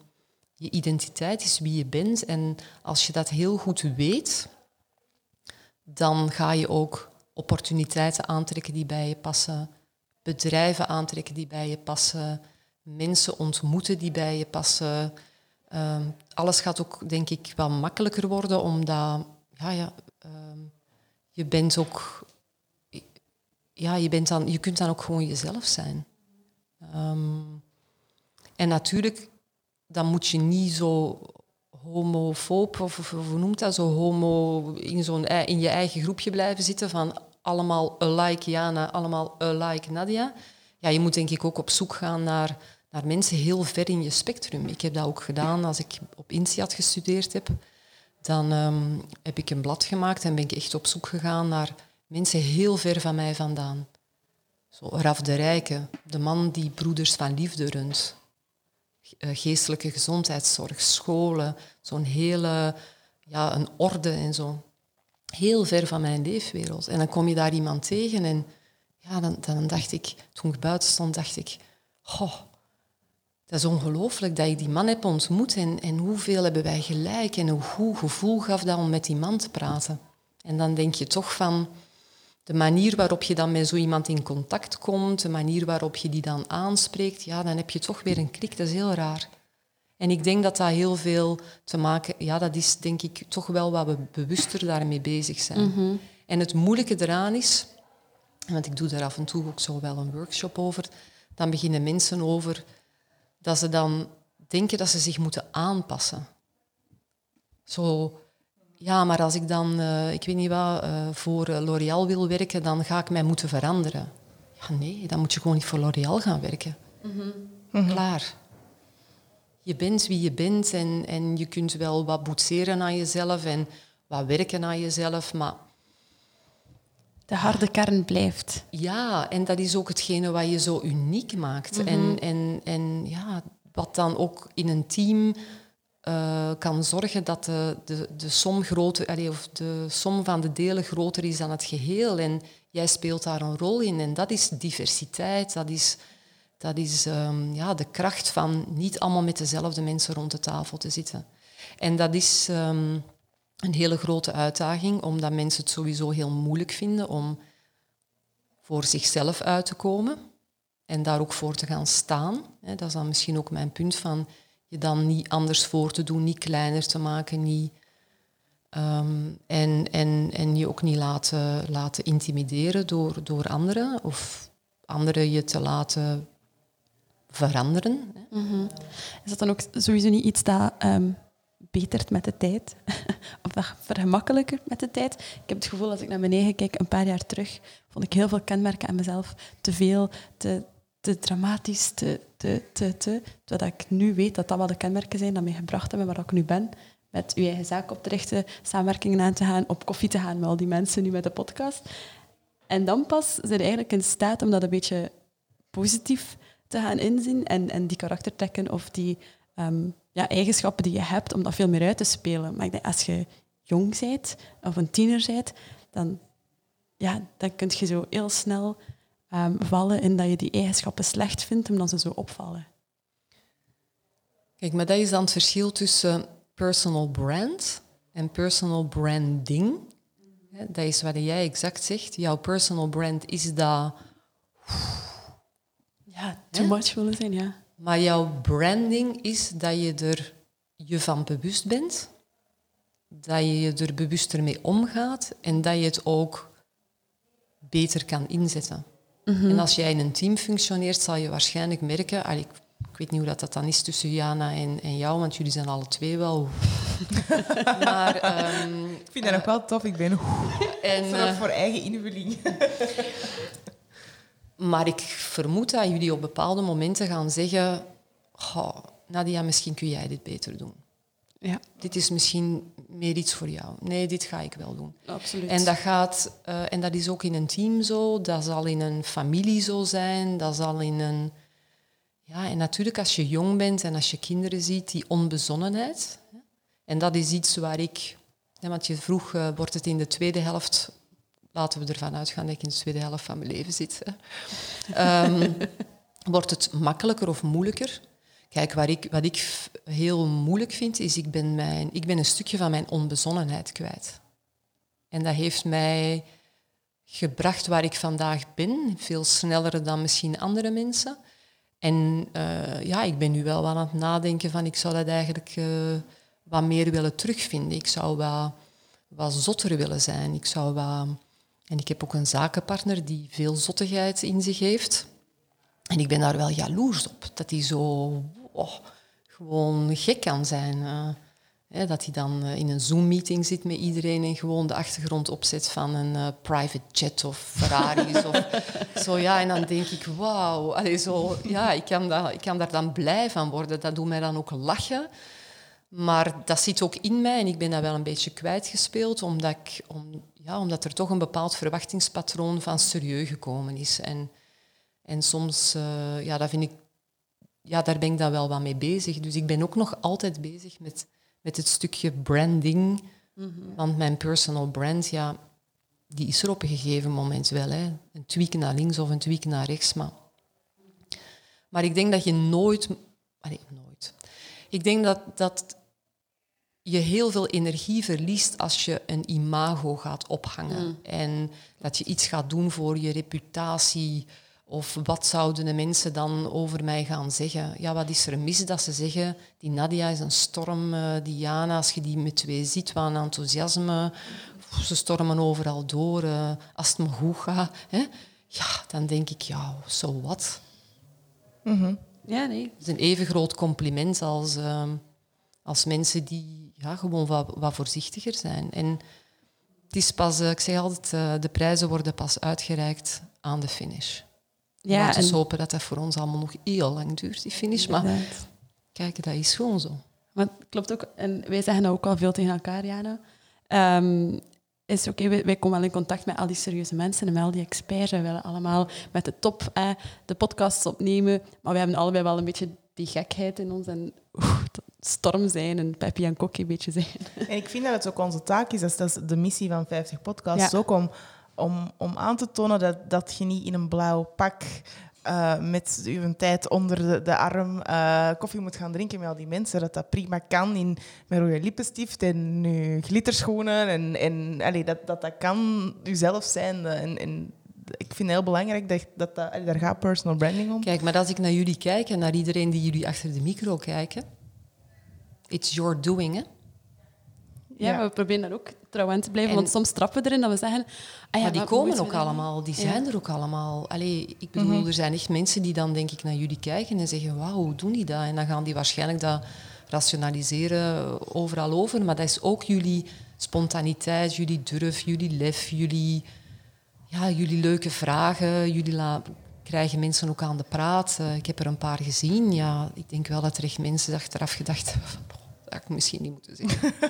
je identiteit, is wie je bent. En als je dat heel goed weet, dan ga je ook opportuniteiten aantrekken die bij je passen bedrijven aantrekken die bij je passen, mensen ontmoeten die bij je passen. Uh, alles gaat ook, denk ik, wel makkelijker worden, omdat ja, ja, uh, je bent ook... Ja, je, bent dan, je kunt dan ook gewoon jezelf zijn. Um, en natuurlijk, dan moet je niet zo homofoob, of, of, hoe noemt dat, zo homo in, zo'n, in je eigen groepje blijven zitten van allemaal alike Jana, allemaal alike Nadia. Ja, je moet denk ik ook op zoek gaan naar, naar mensen heel ver in je spectrum. Ik heb dat ook gedaan als ik op INSEAD gestudeerd heb. Dan um, heb ik een blad gemaakt en ben ik echt op zoek gegaan naar mensen heel ver van mij vandaan. Zo Raf de Rijke, de man die Broeders van Liefde runt. Eh, geestelijke gezondheidszorg, scholen, zo'n hele ja, een orde en zo heel ver van mijn leefwereld. En dan kom je daar iemand tegen en ja, dan, dan dacht ik, toen ik buiten stond, dacht ik, oh, dat is ongelooflijk dat ik die man heb ontmoet en, en hoeveel hebben wij gelijk en hoe gevoel gaf dat om met die man te praten. En dan denk je toch van de manier waarop je dan met zo iemand in contact komt, de manier waarop je die dan aanspreekt, ja, dan heb je toch weer een klik. Dat is heel raar. En ik denk dat dat heel veel te maken... Ja, dat is denk ik toch wel wat we bewuster daarmee bezig zijn. Mhm. En het moeilijke eraan is... Want ik doe daar af en toe ook zo wel een workshop over. Dan beginnen mensen over dat ze dan denken dat ze zich moeten aanpassen. Zo, ja, maar als ik dan, uh, ik weet niet wat, uh, voor L'Oréal wil werken, dan ga ik mij moeten veranderen. Ja, nee, dan moet je gewoon niet voor L'Oréal gaan werken. Mhm. Klaar je bent wie je bent en, en je kunt wel wat boetseren aan jezelf en wat werken aan jezelf, maar De harde kern blijft. Ja, en dat is ook hetgene wat je zo uniek maakt. en, en, en ja, wat dan ook in een team eh, kan zorgen dat de, de, de, som groter, allee, of de som van de delen groter is dan het geheel. En jij speelt daar een rol in. En dat is diversiteit, dat is, dat is ehm, ja, de kracht van niet allemaal met dezelfde mensen rond de tafel te zitten. En dat is ehm, een hele grote uitdaging, omdat mensen het sowieso heel moeilijk vinden om voor zichzelf uit te komen en daar ook voor te gaan staan. Dat is dan misschien ook mijn punt van je dan niet anders voor te doen, niet kleiner te maken, niet, ehm, en, en, en je ook niet laten, laten intimideren door, door anderen of anderen je te laten veranderen. Mm Is dat dan ook sowieso niet iets dat um, betert met de tijd? of dat vergemakkelijker met de tijd? Ik heb het gevoel, als ik naar beneden kijk, een paar jaar terug, vond ik heel veel kenmerken aan mezelf te veel, te, te dramatisch, te, te, te, te. Terwijl ik nu weet dat dat wel de kenmerken zijn die mij gebracht hebben waar ik nu ben. Met uw eigen zaak op te richten, samenwerkingen aan te gaan, op koffie te gaan met al die mensen nu met de podcast. En dan pas zijn eigenlijk in staat om dat een beetje positief te gaan inzien en, en die karaktertrekken of die ehm, ja, eigenschappen die je hebt, om dat veel meer uit te spelen. Maar ik denk, als je jong bent of een tiener bent, dan, ja, dan kun je zo heel snel um, vallen in dat je die eigenschappen slecht vindt omdat ze zo opvallen. Kijk, maar dat is dan het verschil tussen personal brand en personal branding. Dat is wat jij exact zegt. Jouw personal brand is dat... Ja, too much willen zijn, ja. Maar jouw branding is dat je er je van bewust bent, dat je je er bewuster mee omgaat en dat je het ook beter kan inzetten. Mhm. En als jij in een team functioneert, zal je waarschijnlijk merken... ik, ik, weet niet hoe dat, dat dan is tussen Jana en, en jou, want jullie zijn alle twee wel... maar, ehm, ik vind dat uh, ook wel tof. Ik ben en, uh, voor eigen invulling. Maar ik vermoed dat jullie op bepaalde momenten gaan zeggen... Oh, Nadia, misschien kun jij dit beter doen. Ja. Dit is misschien meer iets voor jou. Nee, dit ga ik wel doen. Absoluut. En dat, gaat, uh, en dat is ook in een team zo, dat zal in een familie zo zijn, dat zal in een... Ja, en natuurlijk als je jong bent en als je kinderen ziet, die onbezonnenheid. En dat is iets waar ik... Ja, want je vroeg, uh, wordt het in de tweede helft... Laten we ervan uitgaan dat ik in de tweede helft van mijn leven zit. Um, wordt het makkelijker of moeilijker? Kijk, waar ik, wat ik heel moeilijk vind, is ik ben, mijn, ik ben een stukje van mijn onbezonnenheid kwijt. En dat heeft mij gebracht waar ik vandaag ben, veel sneller dan misschien andere mensen. En uh, ja, ik ben nu wel aan het nadenken van ik zou dat eigenlijk uh, wat meer willen terugvinden. Ik zou wat, wat zotter willen zijn. Ik zou wat, en ik heb ook een zakenpartner die veel zottigheid in zich heeft. En ik ben daar wel jaloers op. Dat hij zo oh, gewoon gek kan zijn. Uh, dat hij dan uh, in een Zoom-meeting zit met iedereen en gewoon de achtergrond opzet van een uh, private jet of Ferraris. of zo, ja, en dan denk ik, wauw. Zo, ja, ik, kan dat, ik kan daar dan blij van worden. Dat doet mij dan ook lachen. Maar dat zit ook in mij en ik ben dat wel een beetje kwijtgespeeld, omdat, ik, om, ja, omdat er toch een bepaald verwachtingspatroon van serieus gekomen is. En, en soms, ja, dat vind ik ja, daar ben ik dan wel wat mee bezig. Dus ik ben ook nog altijd bezig met, met het stukje branding. Mm Want mijn personal brand, ja, die is er op een gegeven moment wel. Hè. Een tweak naar links of een tweak naar rechts. Maar, maar ik denk dat je nooit... Nee, nooit. Ik denk dat, dat je heel veel energie verliest als je een imago gaat ophangen. Mm. En dat je iets gaat doen voor je reputatie of wat zouden de mensen dan over mij gaan zeggen? Ja, wat is er mis dat ze zeggen, die Nadia is een storm, uh, Diana, als je die met twee ziet, wat een enthousiasme, ze stormen overal door, uh, als het me goed gaat. Hè? Ja, dan denk ik, ja, zo so wat? Mm Ja, nee. Het is een even groot compliment als, uh, als mensen die ja, gewoon wat, wat voorzichtiger zijn. En het is pas, ik zeg altijd, de prijzen worden pas uitgereikt aan de finish. Ja, Laten we en... hopen dat dat voor ons allemaal nog heel lang duurt, die finish. Maar kijk, dat is gewoon zo. Maar klopt ook, en wij zeggen dat ook al veel tegen elkaar, Jana. Um, is oké, wij, wij, komen wel in contact met al die serieuze mensen en met al die experts. Wij willen allemaal met de top eh, de podcasts opnemen. Maar we hebben allebei wel een beetje die gekheid in ons. En storm zijn en Peppy en Kokkie een beetje zijn. En ik vind dat het ook onze taak is. Dat is de missie van 50 podcasts. Ook om, om, om aan te tonen dat, dat je niet in een blauw pak uh, met uw tijd onder de, de arm uh, koffie moet gaan drinken met al die mensen. Dat dat prima kan in, met rode lippenstift en uw glitterschoenen. En, en allee, dat, dat dat kan uzelf zijn. En, en ik vind het heel belangrijk dat, dat, daar gaat personal branding om. Kijk, maar als ik naar jullie kijk en naar iedereen die jullie achter de micro kijken, it's your doing, hè? Ja, we proberen daar ook trouw aan te blijven, want soms trappen we erin dat we zeggen... Ah ja, maar die komen ook allemaal, die zijn er ook allemaal. Allee, ik bedoel, mhm. er zijn echt mensen die dan denk ik naar jullie kijken en zeggen, wauw, hoe doen die dat? En dan gaan die waarschijnlijk dat rationaliseren overal over, maar dat is ook jullie spontaniteit, jullie durf, jullie lef, jullie, ja, jullie leuke vragen, jullie krijgen mensen ook aan de praat. Uh, ik heb er een paar gezien. Ja, ik denk wel dat er echt mensen achteraf gedacht hebben, dat had ik misschien niet moeten zeggen.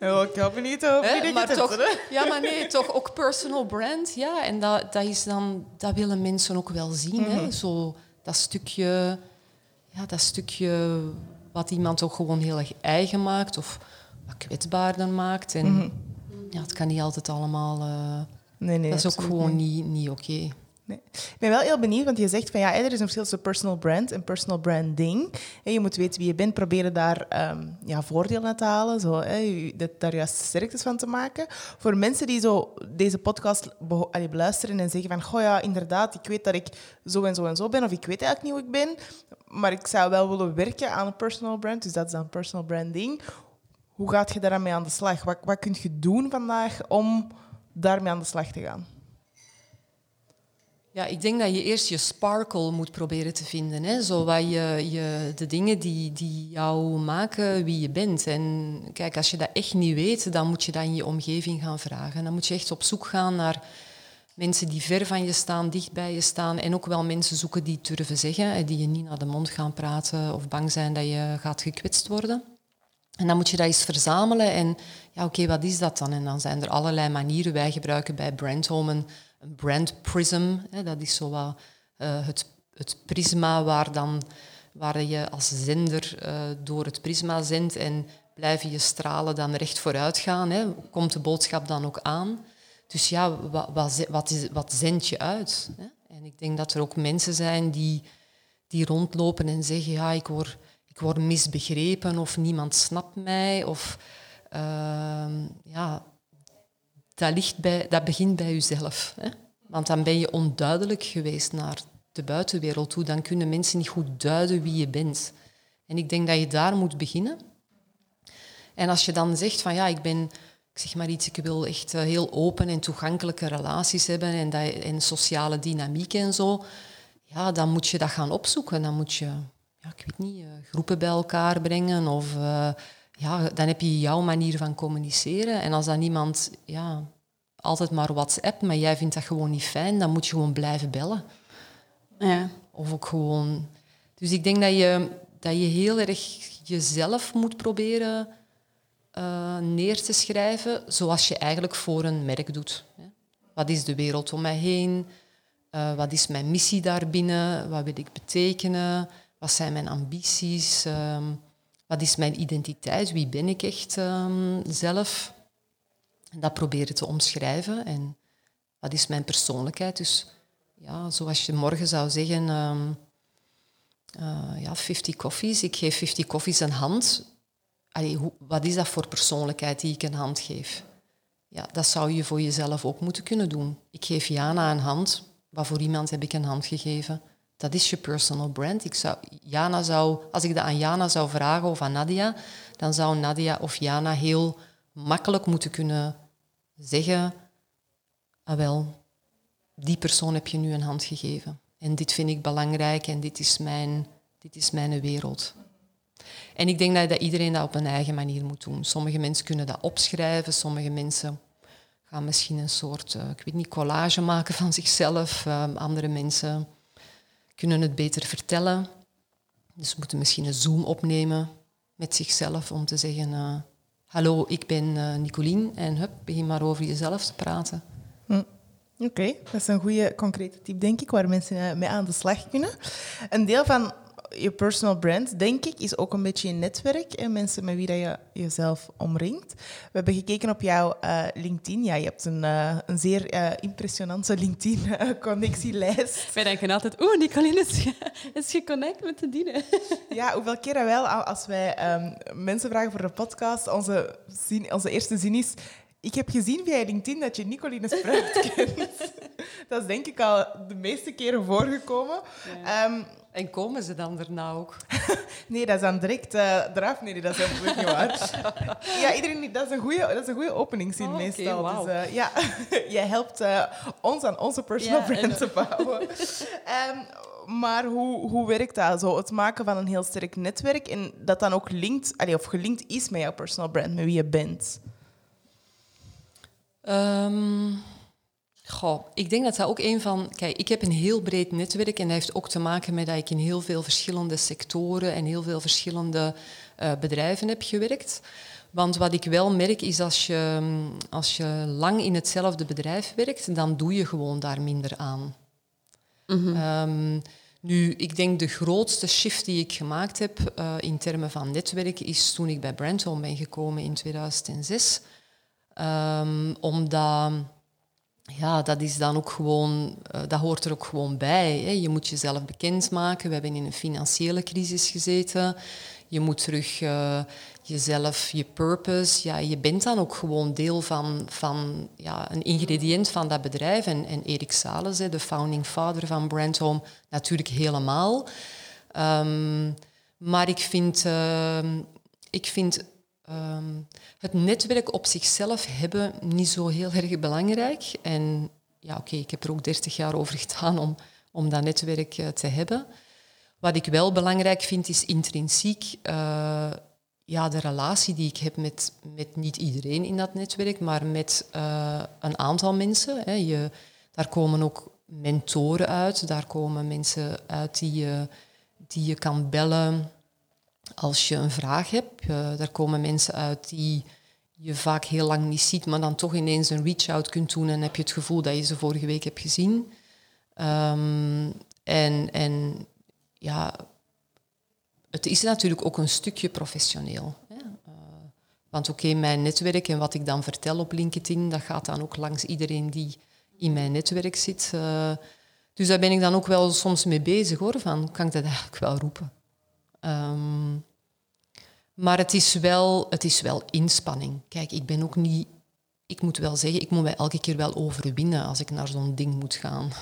Ja, ik heb niet over maar toch, Ja, maar nee, toch ook personal brand. Ja, en dat, dat, is dan, dat willen mensen ook wel zien. hè? Mhm. Zo, dat stukje, ja, dat stukje wat iemand ook gewoon heel erg eigen maakt of wat kwetsbaarder maakt. En mhm. Ja, het kan niet altijd allemaal... Uh, nee, nee, dat is ook gewoon niet, niet oké. Nee. Ik ben wel heel benieuwd, want je zegt van ja, er is een verschil tussen personal brand en personal branding. En je moet weten wie je bent, proberen daar um, ja, voordeel uit te halen, zo, hè, dat, daar juist sterktes van te maken. Voor mensen die zo deze podcast beluisteren en zeggen van goh ja, inderdaad, ik weet dat ik zo en zo en zo ben, of ik weet eigenlijk niet hoe ik ben, maar ik zou wel willen werken aan een personal brand, dus dat is dan personal branding. Hoe gaat je daarmee aan de slag? Wat, wat kun je doen vandaag om daarmee aan de slag te gaan? Ja, ik denk dat je eerst je sparkle moet proberen te vinden. Hè? Zo je, je, de dingen die, die jou maken wie je bent. En kijk, als je dat echt niet weet, dan moet je dat in je omgeving gaan vragen. Dan moet je echt op zoek gaan naar mensen die ver van je staan, dicht bij je staan. En ook wel mensen zoeken die durven zeggen, die je niet naar de mond gaan praten of bang zijn dat je gaat gekwetst worden. En dan moet je dat eens verzamelen. En ja, oké, wat is dat dan? En dan zijn er allerlei manieren. Wij gebruiken bij Brandhome een een brand prism. Hè, dat is zo uh, het, het prisma waar, dan, waar je als zender uh, door het prisma zendt en blijven je stralen dan recht vooruit gaan. Hè. Komt de boodschap dan ook aan? Dus ja, wat, wat, wat, is, wat zend je uit? Hè? En ik denk dat er ook mensen zijn die, die rondlopen en zeggen, ja, ik word, ik word misbegrepen of niemand snapt mij. Of uh, ja, dat, ligt bij, dat begint bij jezelf. Hè? Want dan ben je onduidelijk geweest naar de buitenwereld toe. Dan kunnen mensen niet goed duiden wie je bent. En ik denk dat je daar moet beginnen. En als je dan zegt van ja, ik ben, ik zeg maar iets, ik wil echt eh, heel open en toegankelijke relaties hebben en, dat, en sociale dynamiek en zo, ja, dan moet je dat gaan opzoeken. Dan moet je, ja, ik weet niet, eh, groepen bij elkaar brengen of uh, ja, dan heb je jouw manier van communiceren. En als dan iemand ja, altijd maar WhatsApp, maar jij vindt dat gewoon niet fijn, dan moet je gewoon blijven bellen. Ja. Of ook gewoon... Dus ik denk dat je, dat je heel erg jezelf moet proberen uh, neer te schrijven, zoals je eigenlijk voor een merk doet. Wat is de wereld om mij heen? Uh, wat is mijn missie daarbinnen? Wat wil ik betekenen? Wat zijn mijn ambities? Uh, wat is mijn identiteit? Wie ben ik echt um, zelf? Dat proberen te omschrijven. En wat is mijn persoonlijkheid? Dus ja, zoals je morgen zou zeggen, um, uh, ja, 50 koffies. Ik geef 50 koffies een hand. Allee, hoe, wat is dat voor persoonlijkheid die ik een hand geef? Ja, dat zou je voor jezelf ook moeten kunnen doen. Ik geef Jana een hand. Wat voor iemand heb ik een hand gegeven? Dat is je personal brand. Ik zou, Jana zou, als ik dat aan Jana zou vragen of aan Nadia, dan zou Nadia of Jana heel makkelijk moeten kunnen zeggen, ah wel, die persoon heb je nu een hand gegeven. En dit vind ik belangrijk en dit is mijn, dit is mijn wereld. En ik denk dat, dat iedereen dat op een eigen manier moet doen. Sommige mensen kunnen dat opschrijven, sommige mensen gaan misschien een soort, uh, ik weet niet, collage maken van zichzelf. Uh, andere mensen kunnen het beter vertellen. Dus moeten misschien een Zoom opnemen met zichzelf om te zeggen, uh, hallo, ik ben uh, Nicolien en hup, begin maar over jezelf te praten. Hm. Oké, dat is een goede concrete tip, denk ik, waar mensen mee aan de slag kunnen. Een deel van je personal brand, denk ik, is ook een beetje je netwerk en mensen met wie dat je jezelf omringt. We hebben gekeken op jouw uh, LinkedIn. Ja, je hebt een, uh, een zeer uh, impressionante LinkedIn-connectielijst. Wij denken altijd, oeh, Nicoline is, is geconnect met de dienen. ja, hoeveel keren wel, als wij um, mensen vragen voor een podcast, onze, zin, onze eerste zin is... Ik heb gezien via LinkedIn dat je Nicoline Spruit kent. dat is denk ik al de meeste keren voorgekomen. Ja. Um, en komen ze dan erna ook? nee, dat is dan direct uh, eraf. Nee, dat is helemaal niet waar. ja, iedereen, dat is een goede, dat is een goede openingszin oh, meestal. Wow. Dus uh, ja, jij helpt uh, ons aan onze personal ja, brand te bouwen. um, maar hoe, hoe werkt dat? Zo, het maken van een heel sterk netwerk en dat dan ook linkt, allee, of gelinkt is met jouw personal brand, met wie je bent? Um, Goh, ik denk dat dat ook een van... Kijk, ik heb een heel breed netwerk en dat heeft ook te maken met dat ik in heel veel verschillende sectoren en heel veel verschillende uh, bedrijven heb gewerkt. Want wat ik wel merk is als je, als je lang in hetzelfde bedrijf werkt, dan doe je gewoon daar minder aan. Mm -hmm. um, nu, ik denk de grootste shift die ik gemaakt heb uh, in termen van netwerk is toen ik bij Brandhome ben gekomen in 2006. Um, omdat ja, dat is dan ook gewoon, uh, dat hoort er ook gewoon bij. Hè. Je moet jezelf bekendmaken. We hebben in een financiële crisis gezeten. Je moet terug uh, jezelf, je purpose. Ja, je bent dan ook gewoon deel van, van ja, een ingrediënt van dat bedrijf. En, en Erik Sales, de founding father van Brandhome, natuurlijk helemaal. Um, maar ik vind, uh, ik vind um, het netwerk op zichzelf hebben niet zo heel erg belangrijk. En ja, oké, ik heb er ook 30 jaar over gedaan om, om dat netwerk uh, te hebben. Wat ik wel belangrijk vind, is intrinsiek uh, ja, de relatie die ik heb met, met niet iedereen in dat netwerk, maar met uh, een aantal mensen. Hè. Je, daar komen ook mentoren uit, daar komen mensen uit die je, die je kan bellen als je een vraag hebt. Uh, daar komen mensen uit die je vaak heel lang niet ziet, maar dan toch ineens een reach-out kunt doen en heb je het gevoel dat je ze vorige week hebt gezien. Um, en, en ja, het is natuurlijk ook een stukje professioneel. Hè? Uh, want oké, mijn netwerk en wat ik dan vertel op LinkedIn, dat gaat dan ook langs iedereen die in mijn netwerk zit. Uh, dus daar ben ik dan ook wel soms mee bezig hoor, van kan ik dat eigenlijk wel roepen? Um, maar het is, wel, het is wel inspanning. Kijk, ik ben ook niet... Ik moet wel zeggen, ik moet mij elke keer wel overwinnen als ik naar zo'n ding moet gaan.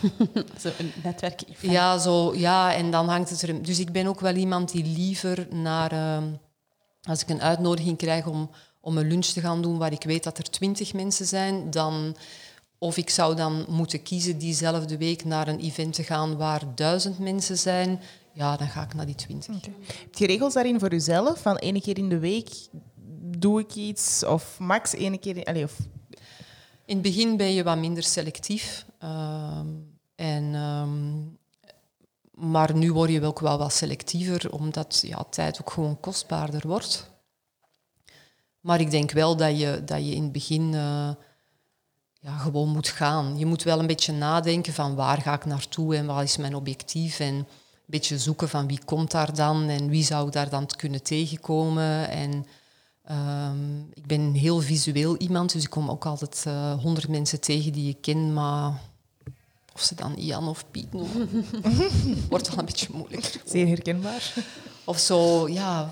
zo een netwerk. Ja, zo, ja, en dan hangt het er... Dus ik ben ook wel iemand die liever naar... Uh, als ik een uitnodiging krijg om, om een lunch te gaan doen waar ik weet dat er twintig mensen zijn, dan... Of ik zou dan moeten kiezen diezelfde week naar een event te gaan waar duizend mensen zijn ja, dan ga ik naar die 20. Okay. Heb je regels daarin voor jezelf? Van één keer in de week doe ik iets of max één keer... Allez, of... In het begin ben je wat minder selectief. Uh, en, um, maar nu word je ook wel wat selectiever, omdat ja, tijd ook gewoon kostbaarder wordt. Maar ik denk wel dat je, dat je in het begin uh, ja, gewoon moet gaan. Je moet wel een beetje nadenken van waar ga ik naartoe en wat is mijn objectief. En beetje zoeken van wie komt daar dan en wie zou daar dan kunnen tegenkomen. En um, ik ben een heel visueel iemand, dus ik kom ook altijd eh, honderd uh, mensen tegen die ik ken, maar of ze dan Ian of Piet noemen, wordt wel een beetje moeilijk. Zeer herkenbaar. Of zo, ja,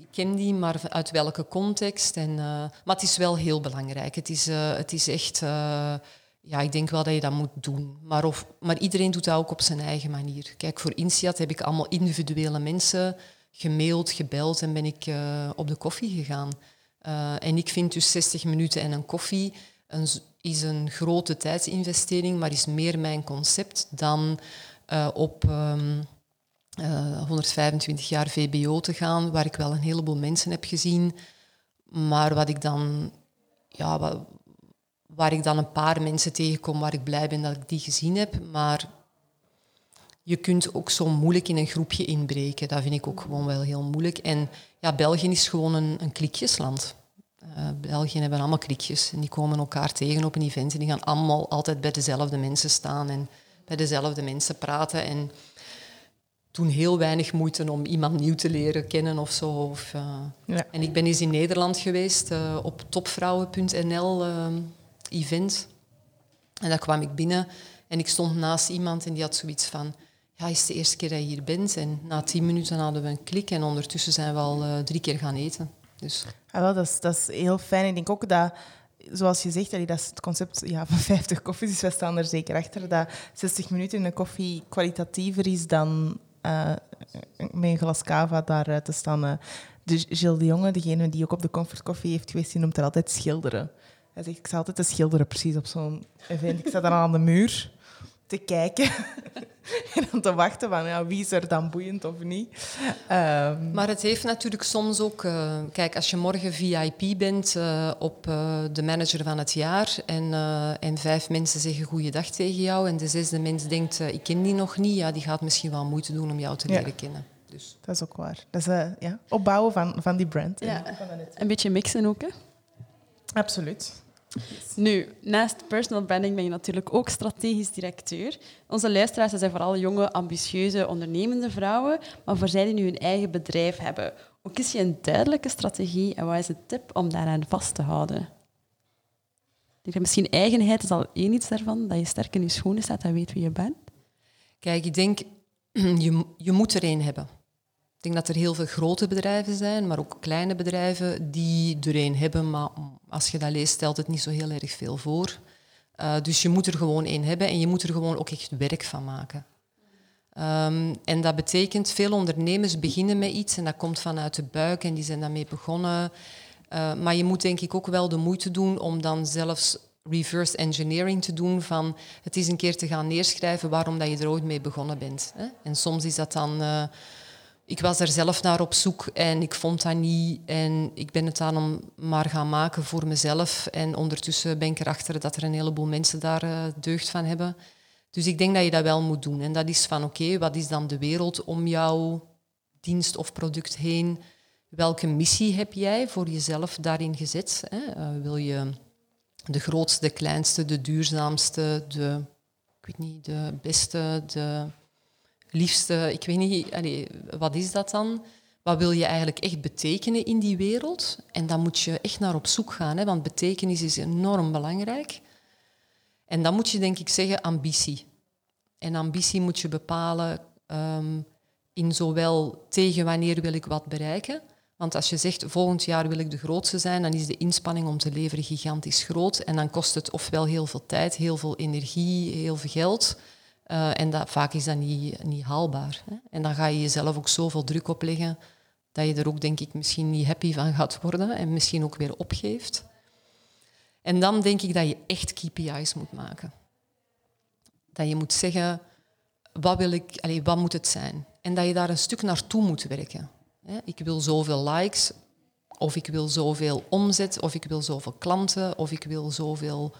ik ken die, maar uit welke context. En, uh, maar het is wel heel belangrijk. Het is, uh, het is echt ja, ik denk wel dat je dat moet doen. Maar, of, maar iedereen doet dat ook op zijn eigen manier. Kijk, voor INSEAD heb ik allemaal individuele mensen gemaild, gebeld en ben ik uh, op de koffie gegaan. Uh, en ik vind dus 60 minuten en een koffie een, is een grote tijdsinvestering, maar is meer mijn concept dan uh, op um, 125 jaar VBO te gaan, waar ik wel een heleboel mensen heb gezien. Maar wat ik dan, ja, waar ik dan een paar mensen tegenkom waar ik blij ben dat ik die gezien heb. Maar je kunt ook zo moeilijk in een groepje inbreken. Dat vind ik ook gewoon wel heel moeilijk. En ja, België is gewoon een, een klikjesland. Uh, België hebben allemaal klikjes en die komen elkaar tegen op een event en die gaan allemaal altijd bij dezelfde mensen staan en bij dezelfde mensen praten. En toen heel weinig moeite om iemand nieuw te leren kennen of zo. Of, uh, ja. En ik ben eens in Nederland geweest uh, op topvrouwen.nl event. En daar kwam ik binnen en ik stond naast iemand en die had zoiets van ja, is de eerste keer dat je hier bent. En na tien minuten hadden we een klik en ondertussen zijn we al uh, drie keer gaan eten. Dus. Ja, wel, dat, is, dat is heel fijn. Ik denk ook dat, zoals je zegt, dat is het concept ja, van 50 koffies, dus wij staan er zeker achter, dat 60 minuten in een koffie kwalitatiever is dan uh, met een glas cava daar te staan. Uh. Dus Gilles de Jonge, degene die ook op de Comfort Coffee heeft geweest, die noemt er altijd schilderen. Hij zegt, ik sta altijd te schilderen precies op zo'n event. Ik sta dan aan de muur te kijken en dan te wachten van ja, wie is er dan boeiend of niet. Um. Maar het heeft natuurlijk soms ook... Uh, kijk, als je morgen VIP bent uh, op uh, de manager van het jaar en, en vijf mensen zeggen goeiedag tegen jou en de zesde mens denkt ik ken die nog niet, ja, die gaat misschien wel moeite doen om jou te leren kennen. Dus. Dat is ook waar. Dat is ja, opbouwen van, van die brand. Ja. En van een beetje mixen ook, hè? Absoluut. Nu, naast personal branding ben je natuurlijk ook strategisch directeur. Onze luisteraars zijn vooral jonge, ambitieuze, ondernemende vrouwen, maar voor zij die nu hun eigen bedrijf hebben, hoe kies je een duidelijke strategie en wat is de tip om daaraan vast te houden? Ik misschien eigenheid is al één iets daarvan, dat je sterk in je schoenen staat en weet wie je bent. Kijk, ik denk, je, je moet er één hebben. Ik denk dat er heel veel grote bedrijven zijn, maar ook kleine bedrijven die er een hebben. Maar als je dat leest, stelt het niet zo heel erg veel voor. Uh, dus je moet er gewoon één hebben en je moet er gewoon ook echt werk van maken. Um, en dat betekent, veel ondernemers beginnen met iets en dat komt vanuit de buik en die zijn daarmee begonnen. Uh, maar je moet denk ik ook wel de moeite doen om dan zelfs reverse engineering te doen van het is een keer te gaan neerschrijven waarom dat je er ooit mee begonnen bent. Hè? En soms is dat dan... Uh, ik was er zelf naar op zoek en ik vond dat niet. En ik ben het dan maar gaan maken voor mezelf. En ondertussen ben ik erachter dat er een heleboel mensen daar uh, deugd van hebben. Dus ik denk dat je dat wel moet doen. En dat is van oké, wat is dan de wereld om jouw dienst of product heen? Welke missie heb jij voor jezelf daarin gezet? Hè? Uh, wil je de grootste, de kleinste, de duurzaamste, de, ik weet niet, de beste, de liefste, ik weet niet, wat is dat dan? Wat wil je eigenlijk echt betekenen in die wereld? En dan moet je echt naar op zoek gaan, hè, want betekenis is enorm belangrijk. En dan moet je denk ik zeggen ambitie. En ambitie moet je bepalen um, in zowel tegen wanneer wil ik wat bereiken. Want als je zegt volgend jaar wil ik de grootste zijn, dan is de inspanning om te leveren gigantisch groot. En dan kost het ofwel heel veel tijd, heel veel energie, heel veel geld. Uh, en dat, vaak is dat niet, niet haalbaar. Hè? En dan ga je jezelf ook zoveel druk opleggen dat je er ook, denk ik, misschien niet happy van gaat worden en misschien ook weer opgeeft. En dan denk ik dat je echt KPI's moet maken. Dat je moet zeggen, wat, wil ik, allez, wat moet het zijn? En dat je daar een stuk naartoe moet werken. Ik wil zoveel likes, of ik wil zoveel omzet, of ik wil zoveel klanten, of ik wil zoveel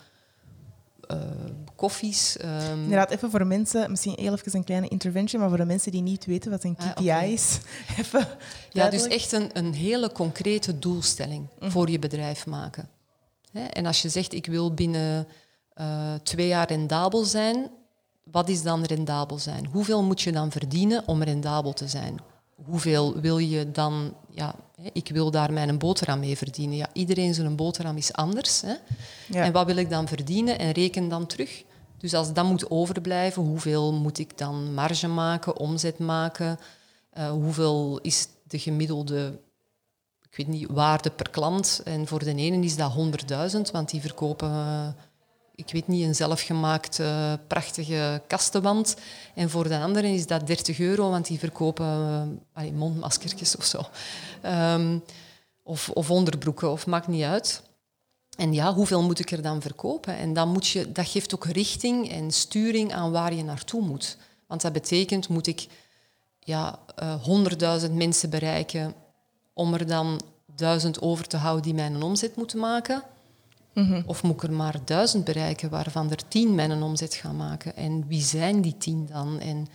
koffies. Um... Inderdaad, even voor mensen, misschien heel even een kleine intervention, maar voor de mensen die niet weten wat een KPI ah, is, even Ja, dus echt een, een hele concrete doelstelling mhm. voor je bedrijf maken. Hè? En als je zegt, ik wil binnen uh, twee jaar rendabel zijn, wat is dan rendabel zijn? Hoeveel moet je dan verdienen om rendabel te zijn? Hoeveel wil je dan ja, ik wil daar mijn boterham mee verdienen. Ja, iedereen zijn boterham is anders. Hè? Ja. En wat wil ik dan verdienen en reken dan terug? Dus als dat moet overblijven, hoeveel moet ik dan marge maken, omzet maken? Uh, hoeveel is de gemiddelde ik weet niet, waarde per klant? En voor de ene is dat 100.000, want die verkopen ik weet niet, een zelfgemaakte prachtige kastenwand. En voor de anderen is dat 30 euro, want die verkopen uh, mondmaskertjes of zo. Ehm, of, of onderbroeken, of maakt niet uit. En ja, hoeveel moet ik er dan verkopen? En dan moet je, dat geeft ook richting en sturing aan waar je naartoe moet. Want dat betekent, moet ik ja, uh, 100.000 mensen bereiken om er dan duizend over te houden die mijn omzet moeten maken? Mhm. Of moet ik er maar duizend bereiken waarvan er tien mijn omzet gaan maken? En wie zijn die tien dan? En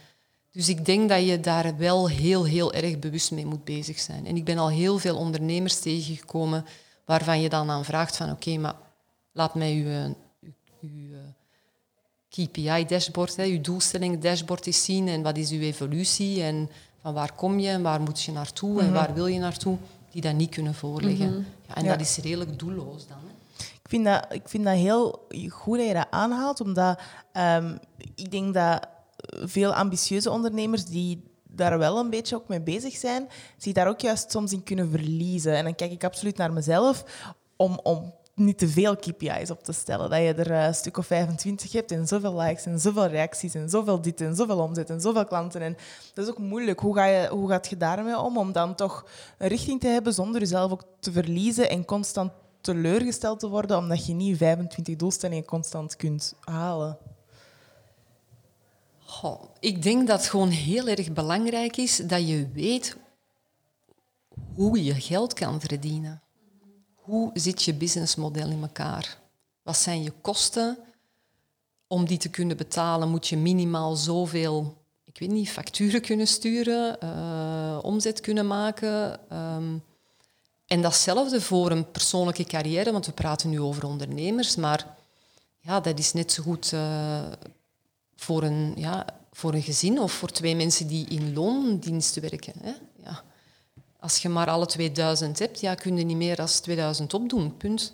Dus ik denk dat je daar wel heel, heel erg bewust mee moet bezig zijn. En ik ben al heel veel ondernemers tegengekomen waarvan je dan aan vraagt van oké, maar laat mij uw, uw, uw KPI-dashboard, uw doelstelling-dashboard eens zien en wat is uw evolutie en van waar kom je en waar moet je naartoe en waar wil je naartoe, die dat niet kunnen voorleggen. ja, en Ja. dat is redelijk doelloos dan. Ik vind, dat, ik vind dat heel goed dat je dat aanhaalt, omdat ehm, ik denk dat veel ambitieuze ondernemers die daar wel een beetje ook mee bezig zijn, zich daar ook juist soms in kunnen verliezen. En dan kijk ik absoluut naar mezelf om, om niet te veel KPI's op te stellen. Dat je er eh, een stuk of 25 hebt en zoveel likes en zoveel reacties en zoveel dit en zoveel omzet en zoveel klanten. En dat is ook moeilijk. Hoe, ga je, hoe gaat je daarmee om? Om dan toch een richting te hebben zonder jezelf ook te verliezen en constant teleurgesteld te worden omdat je niet 25 doelstellingen constant kunt halen. Ik denk dat het gewoon heel erg belangrijk is dat je weet hoe je geld kan verdienen. Hoe zit je businessmodel in elkaar? Wat zijn je kosten? Om die te kunnen betalen moet je minimaal zoveel, ik weet niet, facturen kunnen sturen, eh, omzet kunnen maken. ehm. En datzelfde voor een persoonlijke carrière, want we praten nu over ondernemers, maar ja, dat is net zo goed eh, voor, een, ja, voor een gezin of voor twee mensen die in loondienst werken. Hè? Ja. Als je maar alle 2000 hebt, ja, kun je niet meer dan 2000 opdoen. Punt.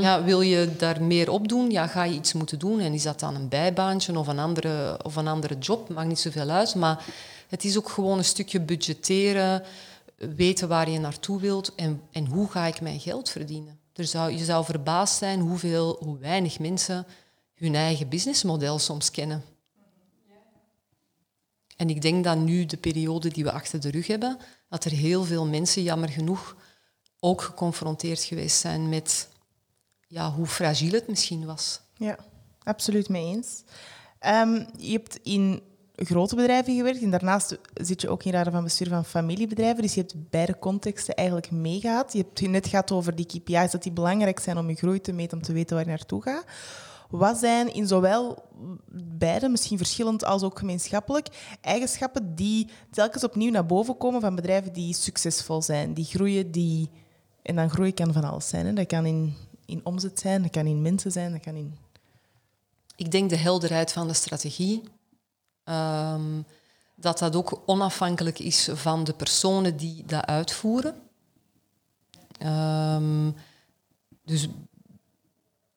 Ja, wil je daar meer op doen, ja, ga je iets moeten doen. En is dat dan een bijbaantje of een andere, of een andere job? Maakt niet zoveel uit. Maar het is ook gewoon een stukje budgetteren, weten waar je naartoe wilt en, en hoe ga ik mijn geld verdienen. Er zou, je zou verbaasd zijn hoeveel, hoe weinig mensen hun eigen businessmodel soms kennen. En ik denk dat nu, de periode die we achter de rug hebben, dat er heel veel mensen, jammer genoeg, ook geconfronteerd geweest zijn met ja, hoe fragiel het misschien was. Ja, absoluut mee eens. Ehm, je hebt in grote bedrijven gewerkt en daarnaast zit je ook in raden van bestuur van familiebedrijven. Dus je hebt beide contexten eigenlijk meegehad. Je hebt net gehad over die KPI's, dat die belangrijk zijn om je groei te meten, om te weten waar je naartoe gaat. Wat zijn in zowel beide, misschien verschillend als ook gemeenschappelijk, eigenschappen die telkens opnieuw naar boven komen van bedrijven die succesvol zijn, die groeien, die... En dan groei kan van alles zijn. Hè. Dat kan in, in omzet zijn, dat kan in mensen zijn, dat kan in... Ik denk de helderheid van de strategie. Ehm, dat dat ook onafhankelijk is van de personen die dat uitvoeren. Ehm, dus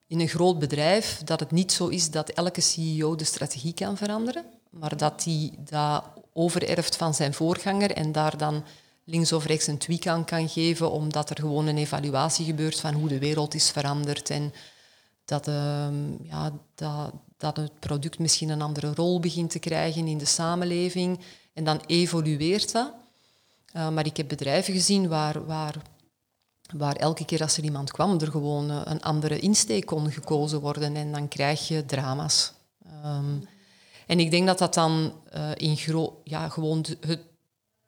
in een groot bedrijf dat het niet zo is dat elke CEO de strategie kan veranderen, maar dat hij dat overerft van zijn voorganger en daar dan links of rechts een tweak aan kan geven, omdat er gewoon een evaluatie gebeurt van hoe de wereld is veranderd en dat, ehm, ja, dat, dat het product misschien een andere rol begint te krijgen in de samenleving. En dan evolueert dat. Uh, maar ik heb bedrijven gezien waar, waar, waar elke keer als er iemand kwam, er gewoon uh, een andere insteek kon gekozen worden. En dan krijg je drama's. Um, en ik denk dat dat dan uh, in gro ja, gewoon het,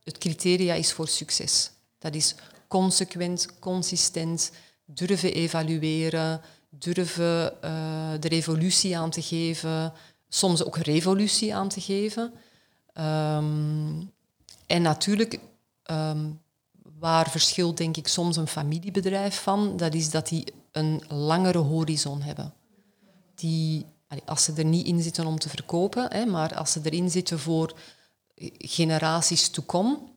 het criteria is voor succes. Dat is consequent, consistent, durven evalueren, durven uh, de revolutie aan te geven, soms ook revolutie aan te geven. Um, en natuurlijk, um, waar verschilt denk ik soms een familiebedrijf van, dat is dat die een langere horizon hebben. Die, als ze er niet in zitten om te verkopen, hè, maar als ze erin zitten voor generaties toekom,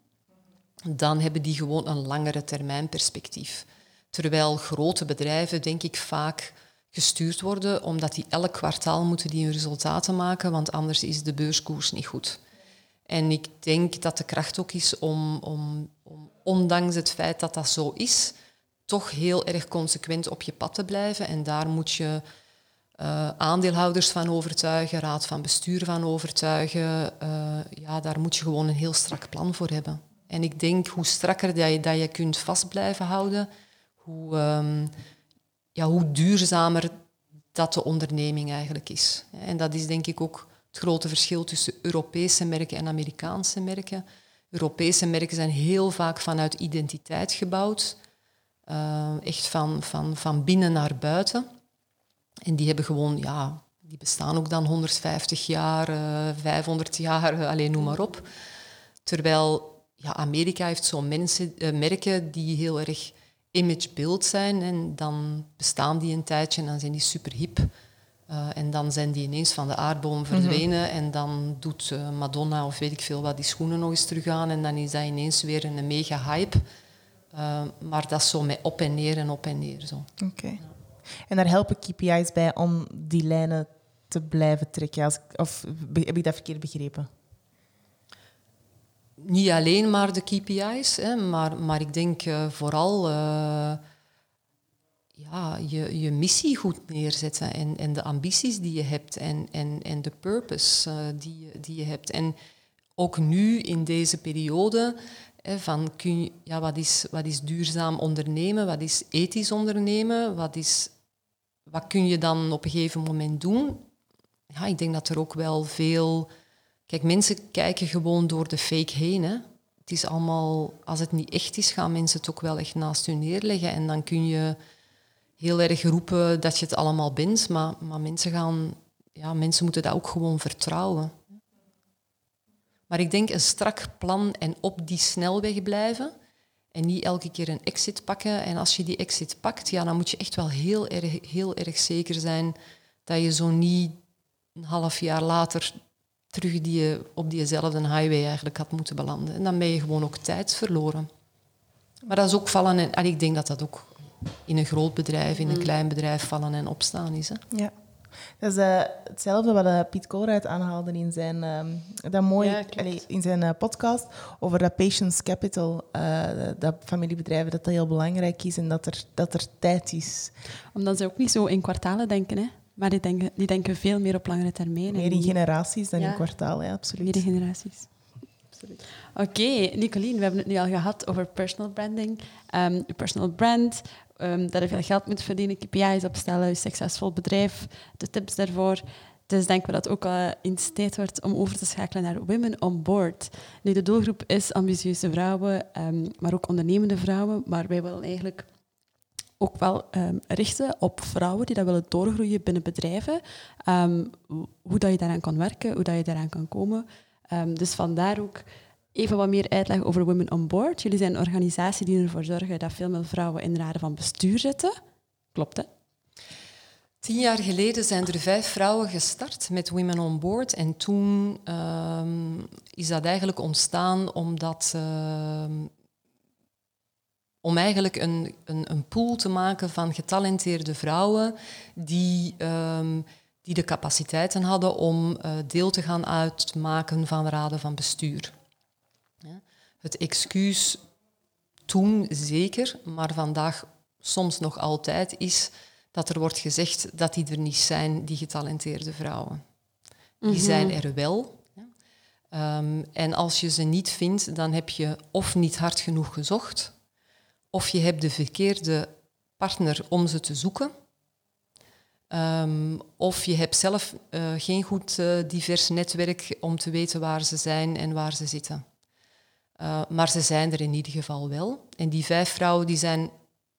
dan hebben die gewoon een langere termijn perspectief. Terwijl grote bedrijven, denk ik, vaak gestuurd worden, omdat die elk kwartaal moeten die hun resultaten maken, want anders is de beurskoers niet goed. En ik denk dat de kracht ook is om, om, om, ondanks het feit dat dat zo is, toch heel erg consequent op je pad te blijven. En daar moet je uh, aandeelhouders van overtuigen, raad van bestuur van overtuigen. Uh, ja, daar moet je gewoon een heel strak plan voor hebben. En ik denk, hoe strakker dat je, dat je kunt vast blijven houden, hoe, um, ja, hoe duurzamer dat de onderneming eigenlijk is. En dat is denk ik ook het grote verschil tussen Europese merken en Amerikaanse merken. Europese merken zijn heel vaak vanuit identiteit gebouwd, uh, echt van, van, van binnen naar buiten. En die hebben gewoon, ja, die bestaan ook dan 150 jaar, uh, 500 jaar, alleen noem maar op. Terwijl ja, Amerika heeft zo'n mensen, merken die heel erg image-beeld zijn. En dan bestaan die een tijdje en dan zijn die super hip. Uh, en dan zijn die ineens van de aardboom verdwenen. Mhm. En dan doet uh, Madonna of weet ik veel wat die schoenen nog eens terug aan. En dan is dat ineens weer een mega hype. Uh, maar dat is zo met op en neer en op en neer. Oké. Okay. Ja. En daar helpen KPI's bij om die lijnen te blijven trekken? Als, of heb ik dat verkeerd begrepen? Niet alleen maar de KPI's, hè, maar, maar ik denk uh, vooral uh, ja, je, je missie goed neerzetten en, en de ambities die je hebt en, en, en de purpose uh, die, die je hebt. En ook nu in deze periode, hè, van kun je, ja, wat, is, wat is duurzaam ondernemen, wat is ethisch ondernemen, wat, is, wat kun je dan op een gegeven moment doen? Ja, ik denk dat er ook wel veel Kijk, mensen kijken gewoon door de fake heen. Hè. Het is allemaal, als het niet echt is, gaan mensen het ook wel echt naast je neerleggen. En dan kun je heel erg roepen dat je het allemaal bent, maar, maar mensen, gaan, ja, mensen moeten dat ook gewoon vertrouwen. Maar ik denk een strak plan en op die snelweg blijven. En niet elke keer een exit pakken. En als je die exit pakt, ja, dan moet je echt wel heel erg, heel erg zeker zijn dat je zo niet een half jaar later terug die, op diezelfde highway eigenlijk had moeten belanden. En dan ben je gewoon ook tijd verloren. Maar dat is ook vallen en, en ik denk dat dat ook in een groot bedrijf, in een mm. klein bedrijf vallen en opstaan is. Hè. Ja. Dat is uh, hetzelfde wat uh, Piet Koolruid aanhaalde in zijn, uh, dat mooie, in zijn uh, podcast over dat patience capital, dat familiebedrijven, dat dat heel belangrijk is en dat er, dat er tijd is. Omdat ze ook niet zo in kwartalen denken, hè? Maar die denken, die denken veel meer op langere termijn. Meer in generaties dan in kwartaal, ja, absoluut. Meer in generaties. Oké, okay, Nicolien, we hebben het nu al gehad over personal branding. Um, je personal brand, um, dat je veel geld moet verdienen, KPI's opstellen, je succesvol bedrijf, de tips daarvoor. Dus denken we dat het ook al in tijd wordt om over te schakelen naar Women on Board. Nu, de doelgroep is ambitieuze vrouwen, um, maar ook ondernemende vrouwen. Maar wij willen eigenlijk ook wel um, richten op vrouwen die dat willen doorgroeien binnen bedrijven. Um, hoe dat je daaraan kan werken, hoe dat je daaraan kan komen. Um, dus vandaar ook even wat meer uitleg over Women on Board. Jullie zijn een organisatie die ervoor zorgen dat veel meer vrouwen in raden van bestuur zitten. Klopt, hè? Tien jaar geleden zijn er vijf vrouwen gestart met Women on Board. En toen is dat eigenlijk ontstaan omdat om eigenlijk een, een, een, pool te maken van getalenteerde vrouwen die, um, die de capaciteiten hadden om uh, deel te gaan uitmaken van raden van bestuur. Ja. Het excuus toen zeker, maar vandaag soms nog altijd, is dat er wordt gezegd dat die er niet zijn, die getalenteerde vrouwen. Die mm -hmm. zijn er wel. Um, en als je ze niet vindt, dan heb je of niet hard genoeg gezocht, of je hebt de verkeerde partner om ze te zoeken. Um, of je hebt zelf uh, geen goed uh, divers netwerk om te weten waar ze zijn en waar ze zitten. Uh, maar ze zijn er in ieder geval wel. En die vijf vrouwen die zijn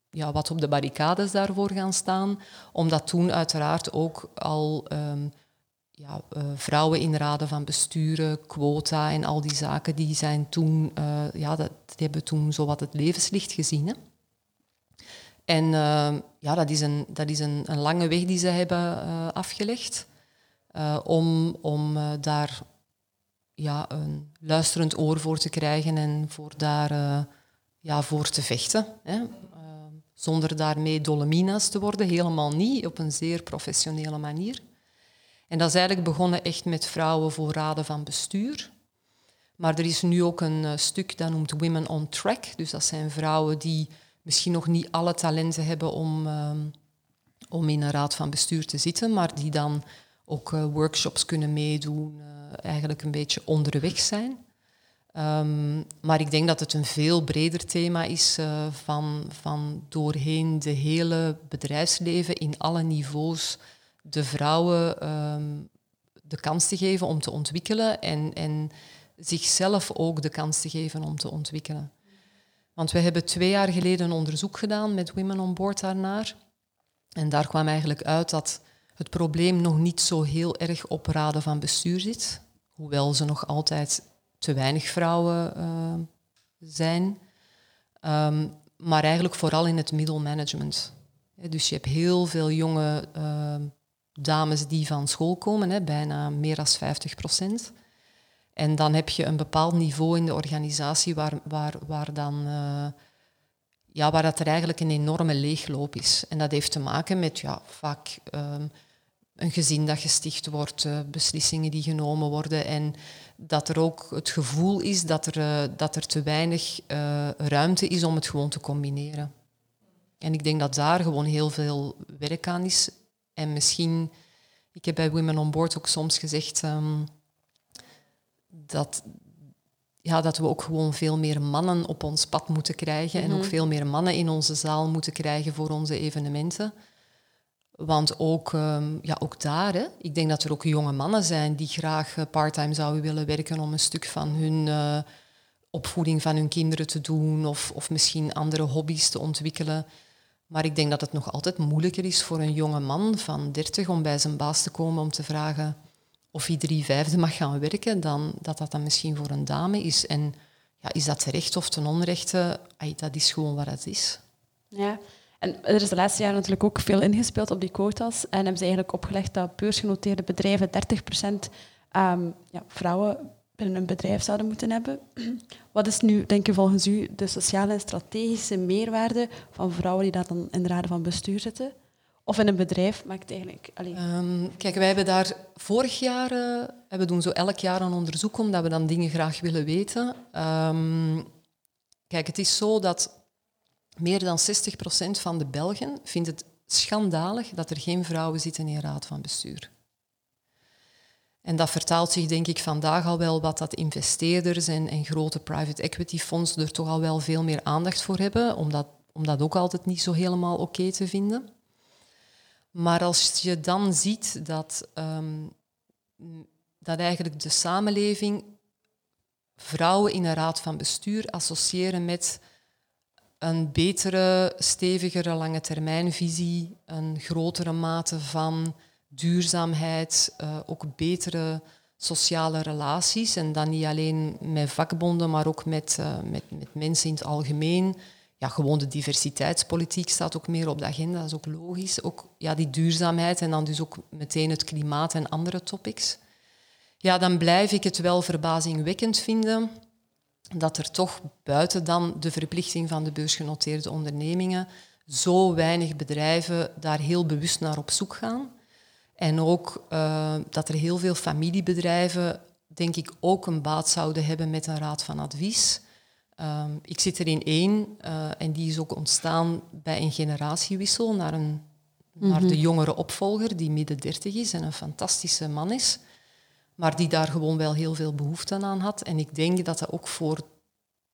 ja, wat op de barricades daarvoor gaan staan, omdat toen uiteraard ook al um, ja, uh, vrouwen in raden van besturen, quota en al die zaken, die zijn toen, uh, ja, dat, die hebben toen zo wat het levenslicht gezien. Hè? En uh, ja, dat is, een, dat is een, een lange weg die ze hebben afgelegd om, om daar ja, een luisterend oor voor te krijgen en voor daar ja, voor te vechten. Hè? zonder daarmee dolomina's te worden, helemaal niet, op een zeer professionele manier. En dat is eigenlijk begonnen echt met vrouwen voor raden van bestuur. Maar er is nu ook een uh, stuk dat noemt Women on Track. Dus dat zijn vrouwen die misschien nog niet alle talenten hebben om, um, om in een raad van bestuur te zitten, maar die dan ook uh, workshops kunnen meedoen, uh, eigenlijk een beetje onderweg zijn. Um, maar ik denk dat het een veel breder thema is van, van doorheen de hele bedrijfsleven in alle niveaus de vrouwen um, de kans te geven om te ontwikkelen en, en zichzelf ook de kans te geven om te ontwikkelen. Want we hebben twee jaar geleden een onderzoek gedaan met Women on Board daarnaar. En daar kwam eigenlijk uit dat het probleem nog niet zo heel erg op raden van bestuur zit. Hoewel ze nog altijd te weinig vrouwen uh, zijn. Um, maar eigenlijk vooral in het middelmanagement. Dus je hebt heel veel jonge dames die van school komen, hè, bijna meer dan 50 procent. En dan heb je een bepaald niveau in de organisatie waar, waar, waar, dan, uh, ja, waar dat er eigenlijk een enorme leegloop is. En dat heeft te maken met ja, vaak um, een gezin dat gesticht wordt, uh, beslissingen die genomen worden en dat er ook het gevoel is dat er, uh, dat er te weinig ruimte is om het gewoon te combineren. En ik denk dat daar gewoon heel veel werk aan is. En misschien, ik heb bij Women on Board ook soms gezegd um, dat, ja, dat we ook gewoon veel meer mannen op ons pad moeten krijgen mm -hmm. en ook veel meer mannen in onze zaal moeten krijgen voor onze evenementen. Want ook, um, ja, ook daar, hè, ik denk dat er ook jonge mannen zijn die graag uh, parttime zouden willen werken om een stuk van hun uh, opvoeding van hun kinderen te doen of, of misschien andere hobby's te ontwikkelen. Maar ik denk dat het nog altijd moeilijker is voor een jonge man van 30 om bij zijn baas te komen om te vragen of hij drie vijfde mag gaan werken, dan dat dat dan misschien voor een dame is. En ja, is dat terecht of ten onrechte? Dat is gewoon wat het is. Ja, en er is de laatste jaren natuurlijk ook veel ingespeeld op die quota's. En hebben ze eigenlijk opgelegd dat beursgenoteerde bedrijven 30% um, ja, vrouwen binnen een bedrijf zouden moeten hebben. Wat is nu, denk je, volgens u de sociale en strategische meerwaarde van vrouwen die daar dan in de raden van bestuur zitten? Of in een bedrijf maakt eigenlijk... Um, kijk, wij hebben daar vorig jaar... Uh, we doen zo elk jaar een onderzoek omdat we dan dingen graag willen weten. Um, kijk, het is zo dat meer dan 60% van de Belgen vindt het schandalig dat er geen vrouwen zitten in raad van bestuur. En dat vertaalt zich denk ik vandaag al wel wat dat investeerders en, grote private equity fondsen er toch al wel veel meer aandacht voor hebben, om dat, om dat ook altijd niet zo helemaal oké te vinden. Maar als je dan ziet dat, um, dat eigenlijk de samenleving vrouwen in een raad van bestuur associëren met een betere, stevigere lange termijnvisie, een grotere mate van duurzaamheid, uh, ook betere sociale relaties. En dan niet alleen met vakbonden, maar ook met, uh, met, met mensen in het algemeen. Ja, gewoon de diversiteitspolitiek staat ook meer op de agenda, dat is ook logisch. Ook ja, die duurzaamheid en dan dus ook meteen het klimaat en andere topics. Ja, dan blijf ik het wel verbazingwekkend vinden dat er toch buiten dan de verplichting van de beursgenoteerde ondernemingen zo weinig bedrijven daar heel bewust naar op zoek gaan. En ook uh, dat er heel veel familiebedrijven, denk ik, ook een baat zouden hebben met een raad van advies. Um, ik zit er in één uh, en die is ook ontstaan bij een generatiewissel naar, een, naar de jongere opvolger, die midden dertig is en een fantastische man is maar die daar gewoon wel heel veel behoefte aan had. En ik denk dat dat ook voor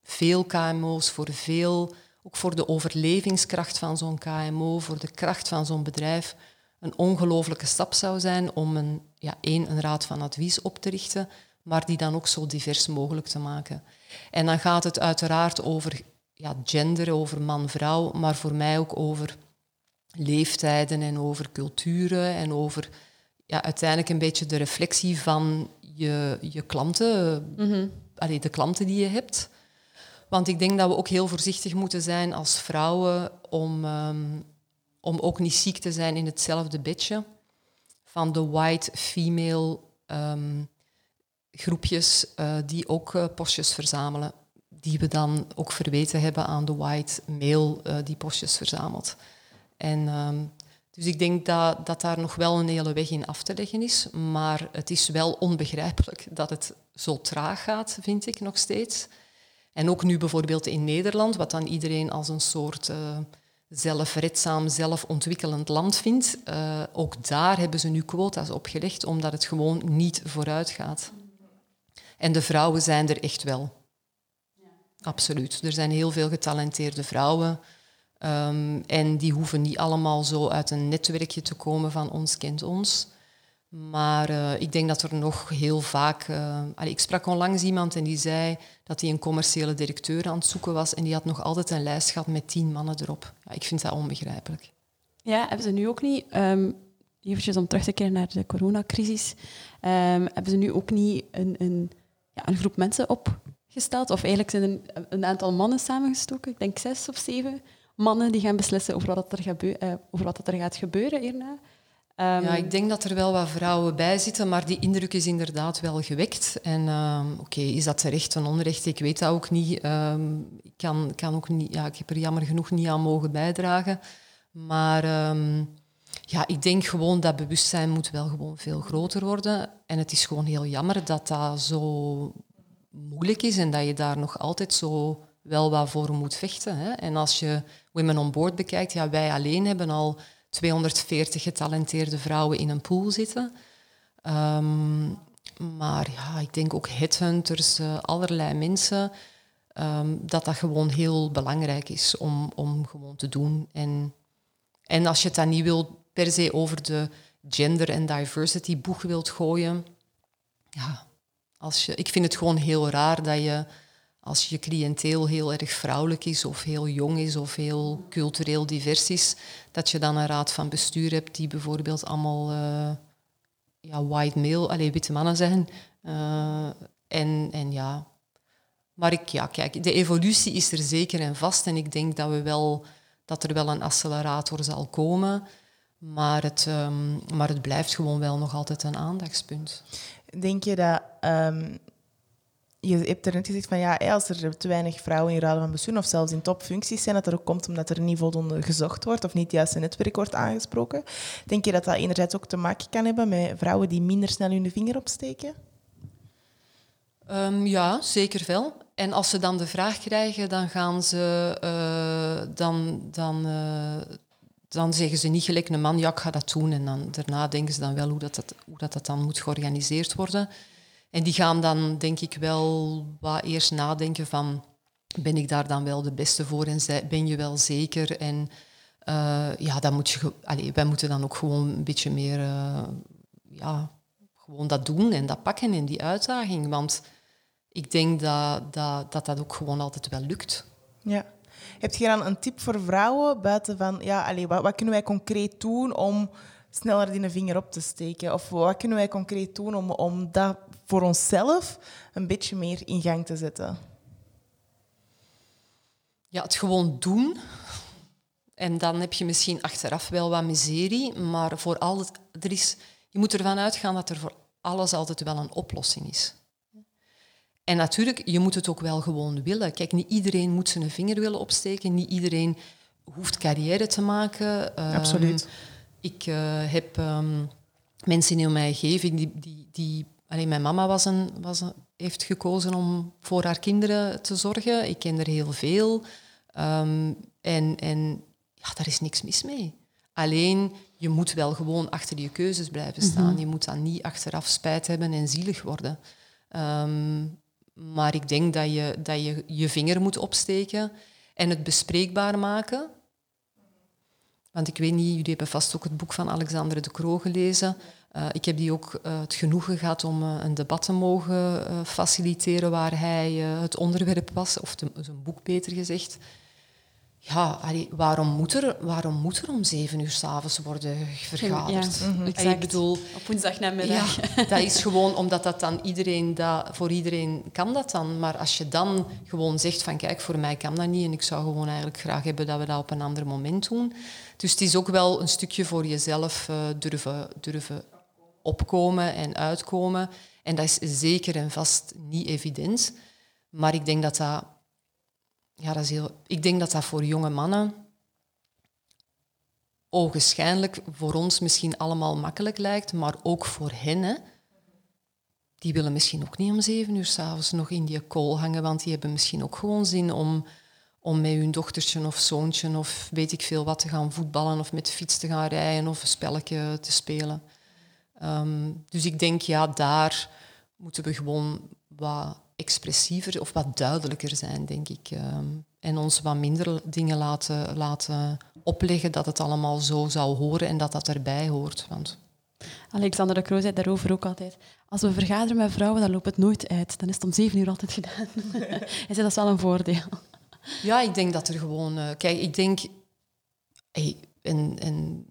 veel KMO's, voor veel, ook voor de overlevingskracht van zo'n KMO, voor de kracht van zo'n bedrijf, een ongelooflijke stap zou zijn om een, ja, één, een raad van advies op te richten, maar die dan ook zo divers mogelijk te maken. En dan gaat het uiteraard over ja, gender, over man-vrouw, maar voor mij ook over leeftijden en over culturen en over ja, uiteindelijk een beetje de reflectie van je, je klanten, mm allee, de klanten die je hebt. Want ik denk dat we ook heel voorzichtig moeten zijn als vrouwen om, um, om ook niet ziek te zijn in hetzelfde bedje van de white female um, groepjes uh, die ook uh, postjes verzamelen. Die we dan ook verweten hebben aan de white male uh, die postjes verzamelt. En um, dus ik denk dat, dat daar nog wel een hele weg in af te leggen is. Maar het is wel onbegrijpelijk dat het zo traag gaat, vind ik nog steeds. En ook nu bijvoorbeeld in Nederland, wat dan iedereen als een soort zelfredzaam, zelfontwikkelend land vindt. Uh, ook daar hebben ze nu quota's opgelegd, omdat het gewoon niet vooruit gaat. En de vrouwen zijn er echt wel. Absoluut. Er zijn heel veel getalenteerde vrouwen. Um, en die hoeven niet allemaal zo uit een netwerkje te komen van ons kent ons. Maar uh, ik denk dat er nog heel vaak... Uh, allee, ik sprak onlangs iemand en die zei dat hij een commerciële directeur aan het zoeken was en die had nog altijd een lijst gehad met tien mannen erop. Ja, ik vind dat onbegrijpelijk. Ja, hebben ze nu ook niet... Um, eventjes om terug te keren naar de coronacrisis, um, hebben ze nu ook niet een, een, ja, een groep mensen opgesteld? Of eigenlijk zijn er een, aantal mannen samengestoken, ik denk zes of zeven mannen die gaan beslissen over wat er, uh, over wat er gaat gebeuren hierna. Um, ja, ik denk dat er wel wat vrouwen bij zitten, maar die indruk is inderdaad wel gewekt. En um, oké, is dat terecht of onrecht? Ik weet dat ook niet. Um, ik, kan, kan ook niet ja, ik heb er jammer genoeg niet aan mogen bijdragen. Maar ja, ik denk gewoon dat bewustzijn moet wel gewoon veel groter worden. En het is gewoon heel jammer dat dat zo moeilijk is en dat je daar nog altijd zo wel wat voor moet vechten. Hè. En als je Women on Board bekijkt, ja, wij alleen hebben al 240 getalenteerde vrouwen in een pool zitten. Um, maar ja, ik denk ook headhunters, uh, allerlei mensen, um, dat dat gewoon heel belangrijk is om, om gewoon te doen. En, en als je het dan niet wilt per se over de gender en diversity boeg wilt gooien, ja, als je, ik vind het gewoon heel raar dat je als je cliënteel heel erg vrouwelijk is of heel jong is of heel cultureel divers is, dat je dan een raad van bestuur hebt die bijvoorbeeld allemaal uh, ja, white male, allez, witte mannen zijn. Uh, en, en ja, maar ik, ja, kijk, de evolutie is er zeker en vast en ik denk dat, we wel, dat er wel een accelerator zal komen. Maar het, um, maar het blijft gewoon wel nog altijd een aandachtspunt. Denk je dat um, je hebt er net gezegd van ja, als er te weinig vrouwen in raden van bestuur of zelfs in topfuncties zijn, dat er ook komt omdat er niet voldoende gezocht wordt of niet het juiste netwerk wordt aangesproken. Denk je dat dat enerzijds ook te maken kan hebben met vrouwen die minder snel hun vinger opsteken? Um, ja, zeker wel. En als ze dan de vraag krijgen, dan gaan ze uh, dan, dan, uh, dan zeggen ze niet gelijk een man, ja, ik ga dat doen. En dan, daarna denken ze dan wel hoe dat, dat, hoe dat, dat dan moet georganiseerd worden. En die gaan dan, denk ik, wel wat eerst nadenken van... Ben ik daar dan wel de beste voor en ben je wel zeker? En uh, ja, dan moet je... Wij moeten dan ook gewoon een beetje meer... Uh, ja, gewoon dat doen en dat pakken in die uitdaging. Want ik denk dat dat, dat, dat ook gewoon altijd wel lukt. Ja. Heb je dan een tip voor vrouwen buiten van... Ja, allez, wat, wat kunnen wij concreet doen om sneller die vinger op te steken? Of wat kunnen wij concreet doen om, om dat voor onszelf een beetje meer in gang te zetten? Ja, het gewoon doen. En dan heb je misschien achteraf wel wat miserie, maar voor alles, er is, je moet ervan uitgaan dat er voor alles altijd wel een oplossing is. En natuurlijk, je moet het ook wel gewoon willen. Kijk, niet iedereen moet zijn vinger willen opsteken, niet iedereen hoeft carrière te maken. Absoluut. Um, ik uh, heb um, mensen in mijn omgeving die, die, die Alleen mijn mama was een, was een, heeft gekozen om voor haar kinderen te zorgen. Ik ken er heel veel. Um, en en ja, daar is niks mis mee. Alleen, je moet wel gewoon achter je keuzes blijven staan. Mhm. Je moet dan niet achteraf spijt hebben en zielig worden. Um, maar ik denk dat je, dat je je vinger moet opsteken en het bespreekbaar maken. Want ik weet niet, jullie hebben vast ook het boek van Alexander de Croo gelezen. Uh, ik heb die ook uh, het genoegen gehad om uh, een debat te mogen faciliteren waar hij het onderwerp was, of zijn boek beter gezegd. Ja, allee, waarom, moet er, waarom moet er om zeven uur s'avonds worden vergaderd? Ja, mm Ik bedoel, op woensdagnamiddag. Ja, dat is gewoon omdat dat dan iedereen, dat, voor iedereen kan dat dan. Maar als je dan gewoon zegt van kijk, voor mij kan dat niet en ik zou gewoon eigenlijk graag hebben dat we dat op een ander moment doen. Dus het is ook wel een stukje voor jezelf durven, durven opkomen en uitkomen. En dat is zeker en vast niet evident. Maar ik denk dat dat, ja, dat is heel, ik denk dat dat voor jonge mannen ogenschijnlijk voor ons misschien allemaal makkelijk lijkt, maar ook voor hen. Die willen misschien ook niet om zeven uur s'avonds nog in die kool hangen, want die hebben misschien ook gewoon zin om, om met hun dochtertje of zoontje of weet ik veel wat te gaan voetballen of met de fiets te gaan rijden of een spelletje te spelen. Um, dus ik denk, ja, daar moeten we gewoon wat expressiever of wat duidelijker zijn, denk ik. Um, en ons wat minder dingen laten, laten opleggen dat het allemaal zo zou horen en dat dat erbij hoort. Want... Alexander de Croo zei daarover ook altijd. Als we vergaderen met vrouwen, dan loopt het nooit uit. Dan is het om zeven uur altijd gedaan. Hij zei, dat is wel een voordeel. Ja, ik denk dat er gewoon... Uh, kijk, ik denk... Hey, en, en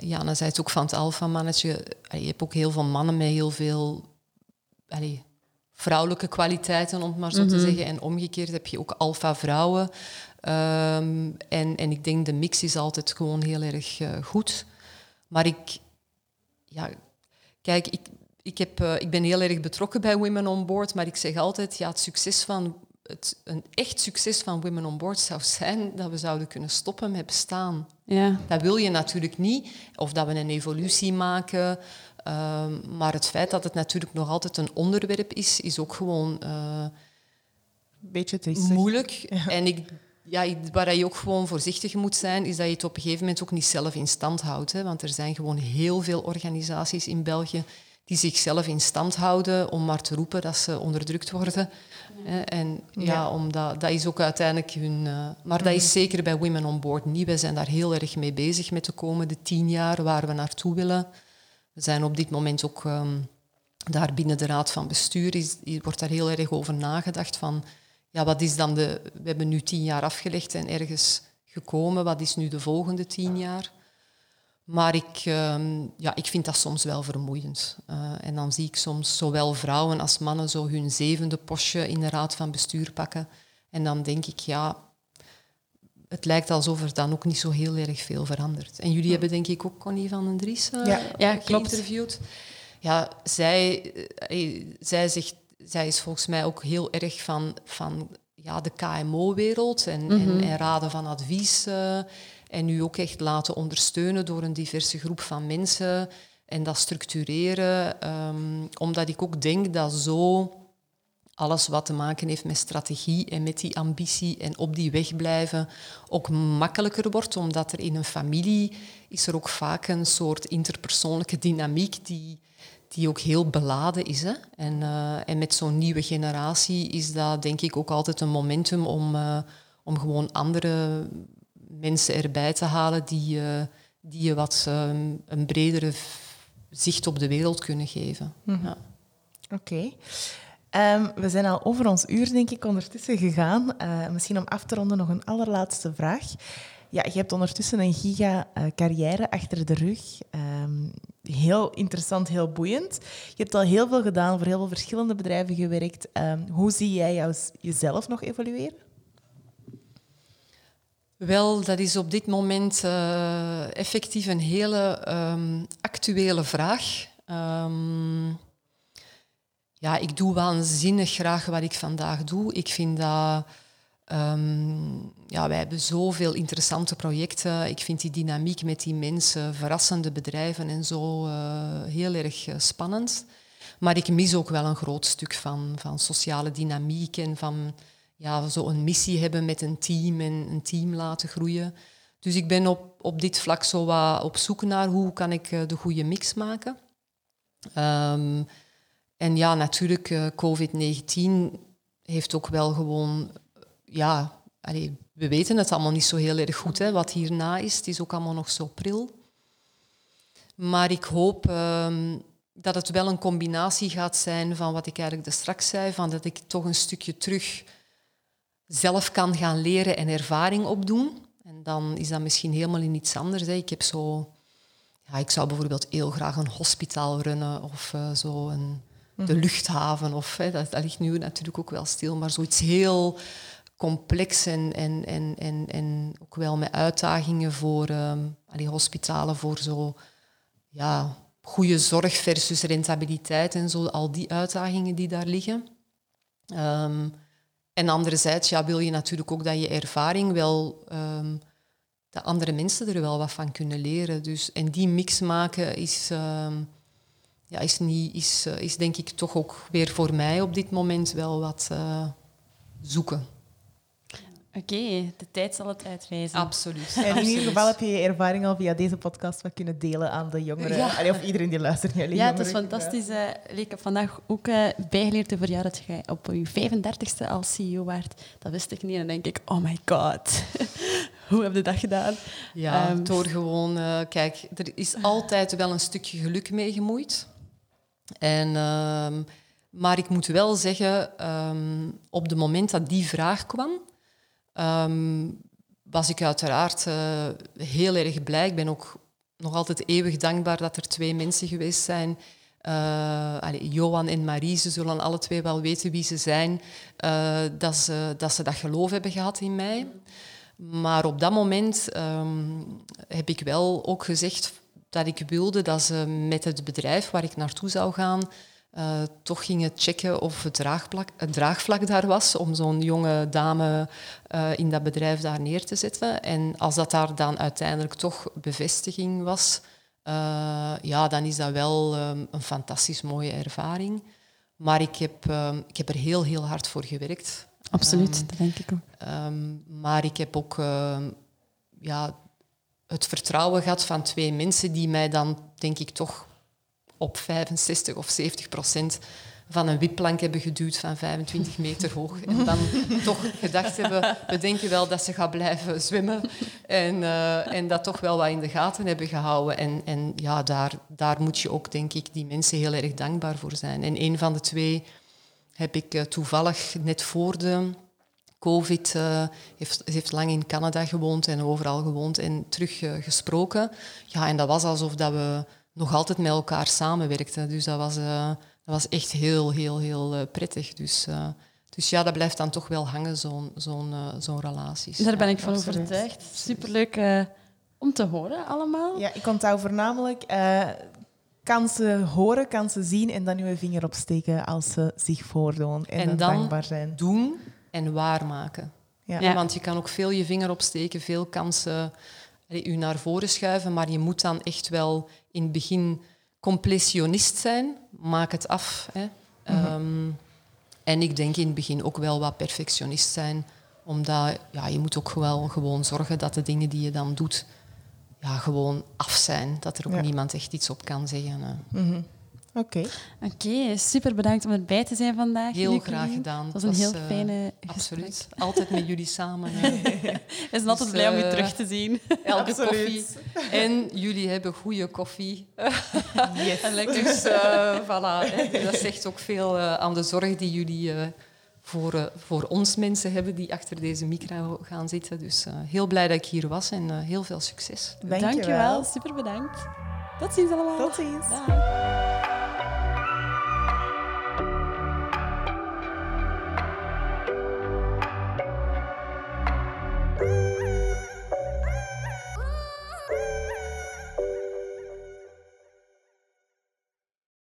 Jana zei het ook van het alfa-mannetje. Je hebt ook heel veel mannen met heel veel allee, vrouwelijke kwaliteiten, om het maar zo te mhm. zeggen. En omgekeerd heb je ook alfa-vrouwen. Ehm, en, en ik denk de mix is altijd gewoon heel erg uh, goed. Maar ik, ja, kijk, ik, ik, heb, uh, ik ben heel erg betrokken bij Women on Board, maar ik zeg altijd, ja, het succes van het, een echt succes van Women on Board zou zijn dat we zouden kunnen stoppen met bestaan. Ja. Dat wil je natuurlijk niet, of dat we een evolutie maken. Ehm, maar het feit dat het natuurlijk nog altijd een onderwerp is, is ook gewoon uh, beetje triestig. moeilijk. En ik, ja, waar je ook gewoon voorzichtig moet zijn, is dat je het op een gegeven moment ook niet zelf in stand houdt. Hè? Want er zijn gewoon heel veel organisaties in België die zichzelf in stand houden om maar te roepen dat ze onderdrukt worden. En ja, Omdat, dat is ook uiteindelijk hun... Uh, maar dat is mhm. zeker bij Women on Board niet. We zijn daar heel erg mee bezig met de komende tien jaar, waar we naartoe willen. We zijn op dit moment ook um, daar binnen de Raad van Bestuur, is, wordt daar heel erg over nagedacht van... Ja, wat is dan de... We hebben nu tien jaar afgelegd en ergens gekomen. Wat is nu de volgende tien jaar? Maar ik, ehm, ja, ik vind dat soms wel vermoeiend. Uh, en dan zie ik soms zowel vrouwen als mannen zo hun zevende postje in de raad van bestuur pakken. En dan denk ik, ja, het lijkt alsof er dan ook niet zo heel erg veel verandert. En jullie hebben denk ik ook Connie van den Dries uh, ja, ja, geïnterviewd. Ja, zij, uh, zij, zegt, zij is volgens mij ook heel erg van, van ja, de KMO-wereld en, en, mhm. en, raden van advies. En nu ook echt laten ondersteunen door een diverse groep van mensen en dat structureren. Um, omdat ik ook denk dat zo alles wat te maken heeft met strategie en met die ambitie en op die weg blijven ook makkelijker wordt, omdat er in een familie is er ook vaak een soort interpersoonlijke dynamiek die, die ook heel beladen is. Hè? En, uh, en met zo'n nieuwe generatie is dat denk ik ook altijd een momentum om, uh, om gewoon andere mensen erbij te halen die, die je wat um, een bredere zicht op de wereld kunnen geven. Mhm. ja. Oké. Um, we zijn al over ons uur, denk ik, ondertussen gegaan. Uh, misschien om af te ronden nog een allerlaatste vraag. Ja, je hebt ondertussen een giga-carrière achter de rug. Um, heel interessant, heel boeiend. Je hebt al heel veel gedaan, voor heel veel verschillende bedrijven gewerkt. Um, hoe zie jij jou, jezelf nog evolueren? Wel, dat is op dit moment uh, effectief een hele um, actuele vraag. Um, ja, ik doe waanzinnig graag wat ik vandaag doe. Ik vind dat... Um, ja, wij hebben zoveel interessante projecten. Ik vind die dynamiek met die mensen, verrassende bedrijven en zo uh, heel erg uh, spannend. Maar ik mis ook wel een groot stuk van, van sociale dynamiek en van ja, zo een missie hebben met een team en een team laten groeien. Dus ik ben op, op dit vlak zo wat op zoek naar hoe kan ik uh, de goede mix maken. Um, en ja, natuurlijk, uh, COVID-19 heeft ook wel gewoon, ja, we weten het allemaal niet zo heel erg goed, hè, wat hierna is. Het is ook allemaal nog zo pril. Maar ik hoop um, dat het wel een combinatie gaat zijn van wat ik eigenlijk straks zei, van dat ik toch een stukje terug zelf kan gaan leren en ervaring opdoen. En dan is dat misschien helemaal in iets anders. Hè. Ik heb zo... Ja, ik zou bijvoorbeeld heel graag een hospitaal runnen of uh, zo een, de mhm. luchthaven. Of, hè, dat, dat, ligt nu natuurlijk ook wel stil, maar zoiets heel complex en, en, en, en, en ook wel met uitdagingen voor um, die hospitalen, voor zo ja, goede zorg versus rentabiliteit en zo, al die uitdagingen die daar liggen. Um, en anderzijds ja, wil je natuurlijk ook dat je ervaring wel, um, dat andere mensen er wel wat van kunnen leren. Dus, en die mix maken is, um, ja, is, niet, is, uh, is denk ik toch ook weer voor mij op dit moment wel wat uh, zoeken. Oké, de tijd zal het uitwijzen. Absoluut. En in ieder geval heb je je ervaring al via deze podcast wat kunnen delen aan de jongeren. Ja. of iedereen die luistert. Jullie ja, het is fantastisch. Uh, ik heb vandaag ook uh, bijgeleerd over jou dat je op je 35ste als CEO waart. Dat wist ik niet. En dan denk ik, oh my god. Hoe heb je dat gedaan? Ja, um, door gewoon... Uh, kijk, er is altijd wel een stukje geluk mee gemoeid. En... Um, maar ik moet wel zeggen, um, op het moment dat die vraag kwam, um, was ik uiteraard uh, heel erg blij. Ik ben ook nog altijd eeuwig dankbaar dat er twee mensen geweest zijn. Allez, Johan en Marie, ze zullen alle twee wel weten wie ze zijn. Uh, dat, ze, dat ze dat geloof hebben gehad in mij. Maar op dat moment um, heb ik wel ook gezegd dat ik wilde dat ze met het bedrijf waar ik naartoe zou gaan, uh, toch gingen checken of het draagvlak, het draagvlak daar was om zo'n jonge dame uh, in dat bedrijf daar neer te zetten. En als dat daar dan uiteindelijk toch bevestiging was, uh, ja, dan is dat wel um, een fantastisch mooie ervaring. Maar ik heb, um, ik heb er heel, heel hard voor gewerkt. Absoluut, um, dat denk ik ook. maar ik heb ook ja, het vertrouwen gehad van twee mensen die mij dan, denk ik, toch op 65 of 70 procent van een wipplank hebben geduwd van 25 meter hoog. En dan toch gedacht hebben, we denken wel dat ze gaat blijven zwemmen. En, uh, en dat toch wel wat in de gaten hebben gehouden. En, en ja, daar, daar moet je ook, denk ik, die mensen heel erg dankbaar voor zijn. En een van de twee heb ik uh, toevallig net voor de COVID, uh, heeft, heeft lang in Canada gewoond en overal gewoond en terug gesproken. Ja, en dat was alsof dat we nog altijd met elkaar samenwerkten. Dus dat was, uh, dat was echt heel, heel, heel uh, prettig. Dus, uh, dus ja, dat blijft dan toch wel hangen, zo'n zo'n zo'n relaties. Daar ben ja, ik van absoluut. overtuigd. Superleuk om te horen allemaal. Ja, ik onthoud voornamelijk kansen horen, kansen zien en dan uw vinger opsteken als ze zich voordoen en, en dan dankbaar zijn. doen en waarmaken. Ja. Ja. Want je kan ook veel je vinger opsteken, veel kansen u naar voren schuiven, maar je moet dan echt wel in het begin completionist zijn. Maak het af. Hè. Mm -hmm. um, en ik denk in het begin ook wel wat perfectionist zijn, omdat ja, je moet ook wel gewoon zorgen dat de dingen die je dan doet, ja, gewoon af zijn. Dat er ook ja. niemand echt iets op kan zeggen. Mm -hmm. Oké. Okay. Oké, okay, super bedankt om erbij te zijn vandaag. Heel graag gedaan. Dat was een heel fijne uh, Absoluut. Altijd met jullie samen. We zijn altijd dus, blij om je terug te zien. Elke absoluut. koffie. En jullie hebben goede koffie. Yes. en lekker. Dus uh, voilà. Hè. Dat zegt ook veel uh, aan de zorg die jullie voor, voor ons mensen hebben die achter deze micro gaan zitten. Dus heel blij dat ik hier was en heel veel succes. Dank je wel. Super bedankt. Tot ziens allemaal. Tot ziens. Dag.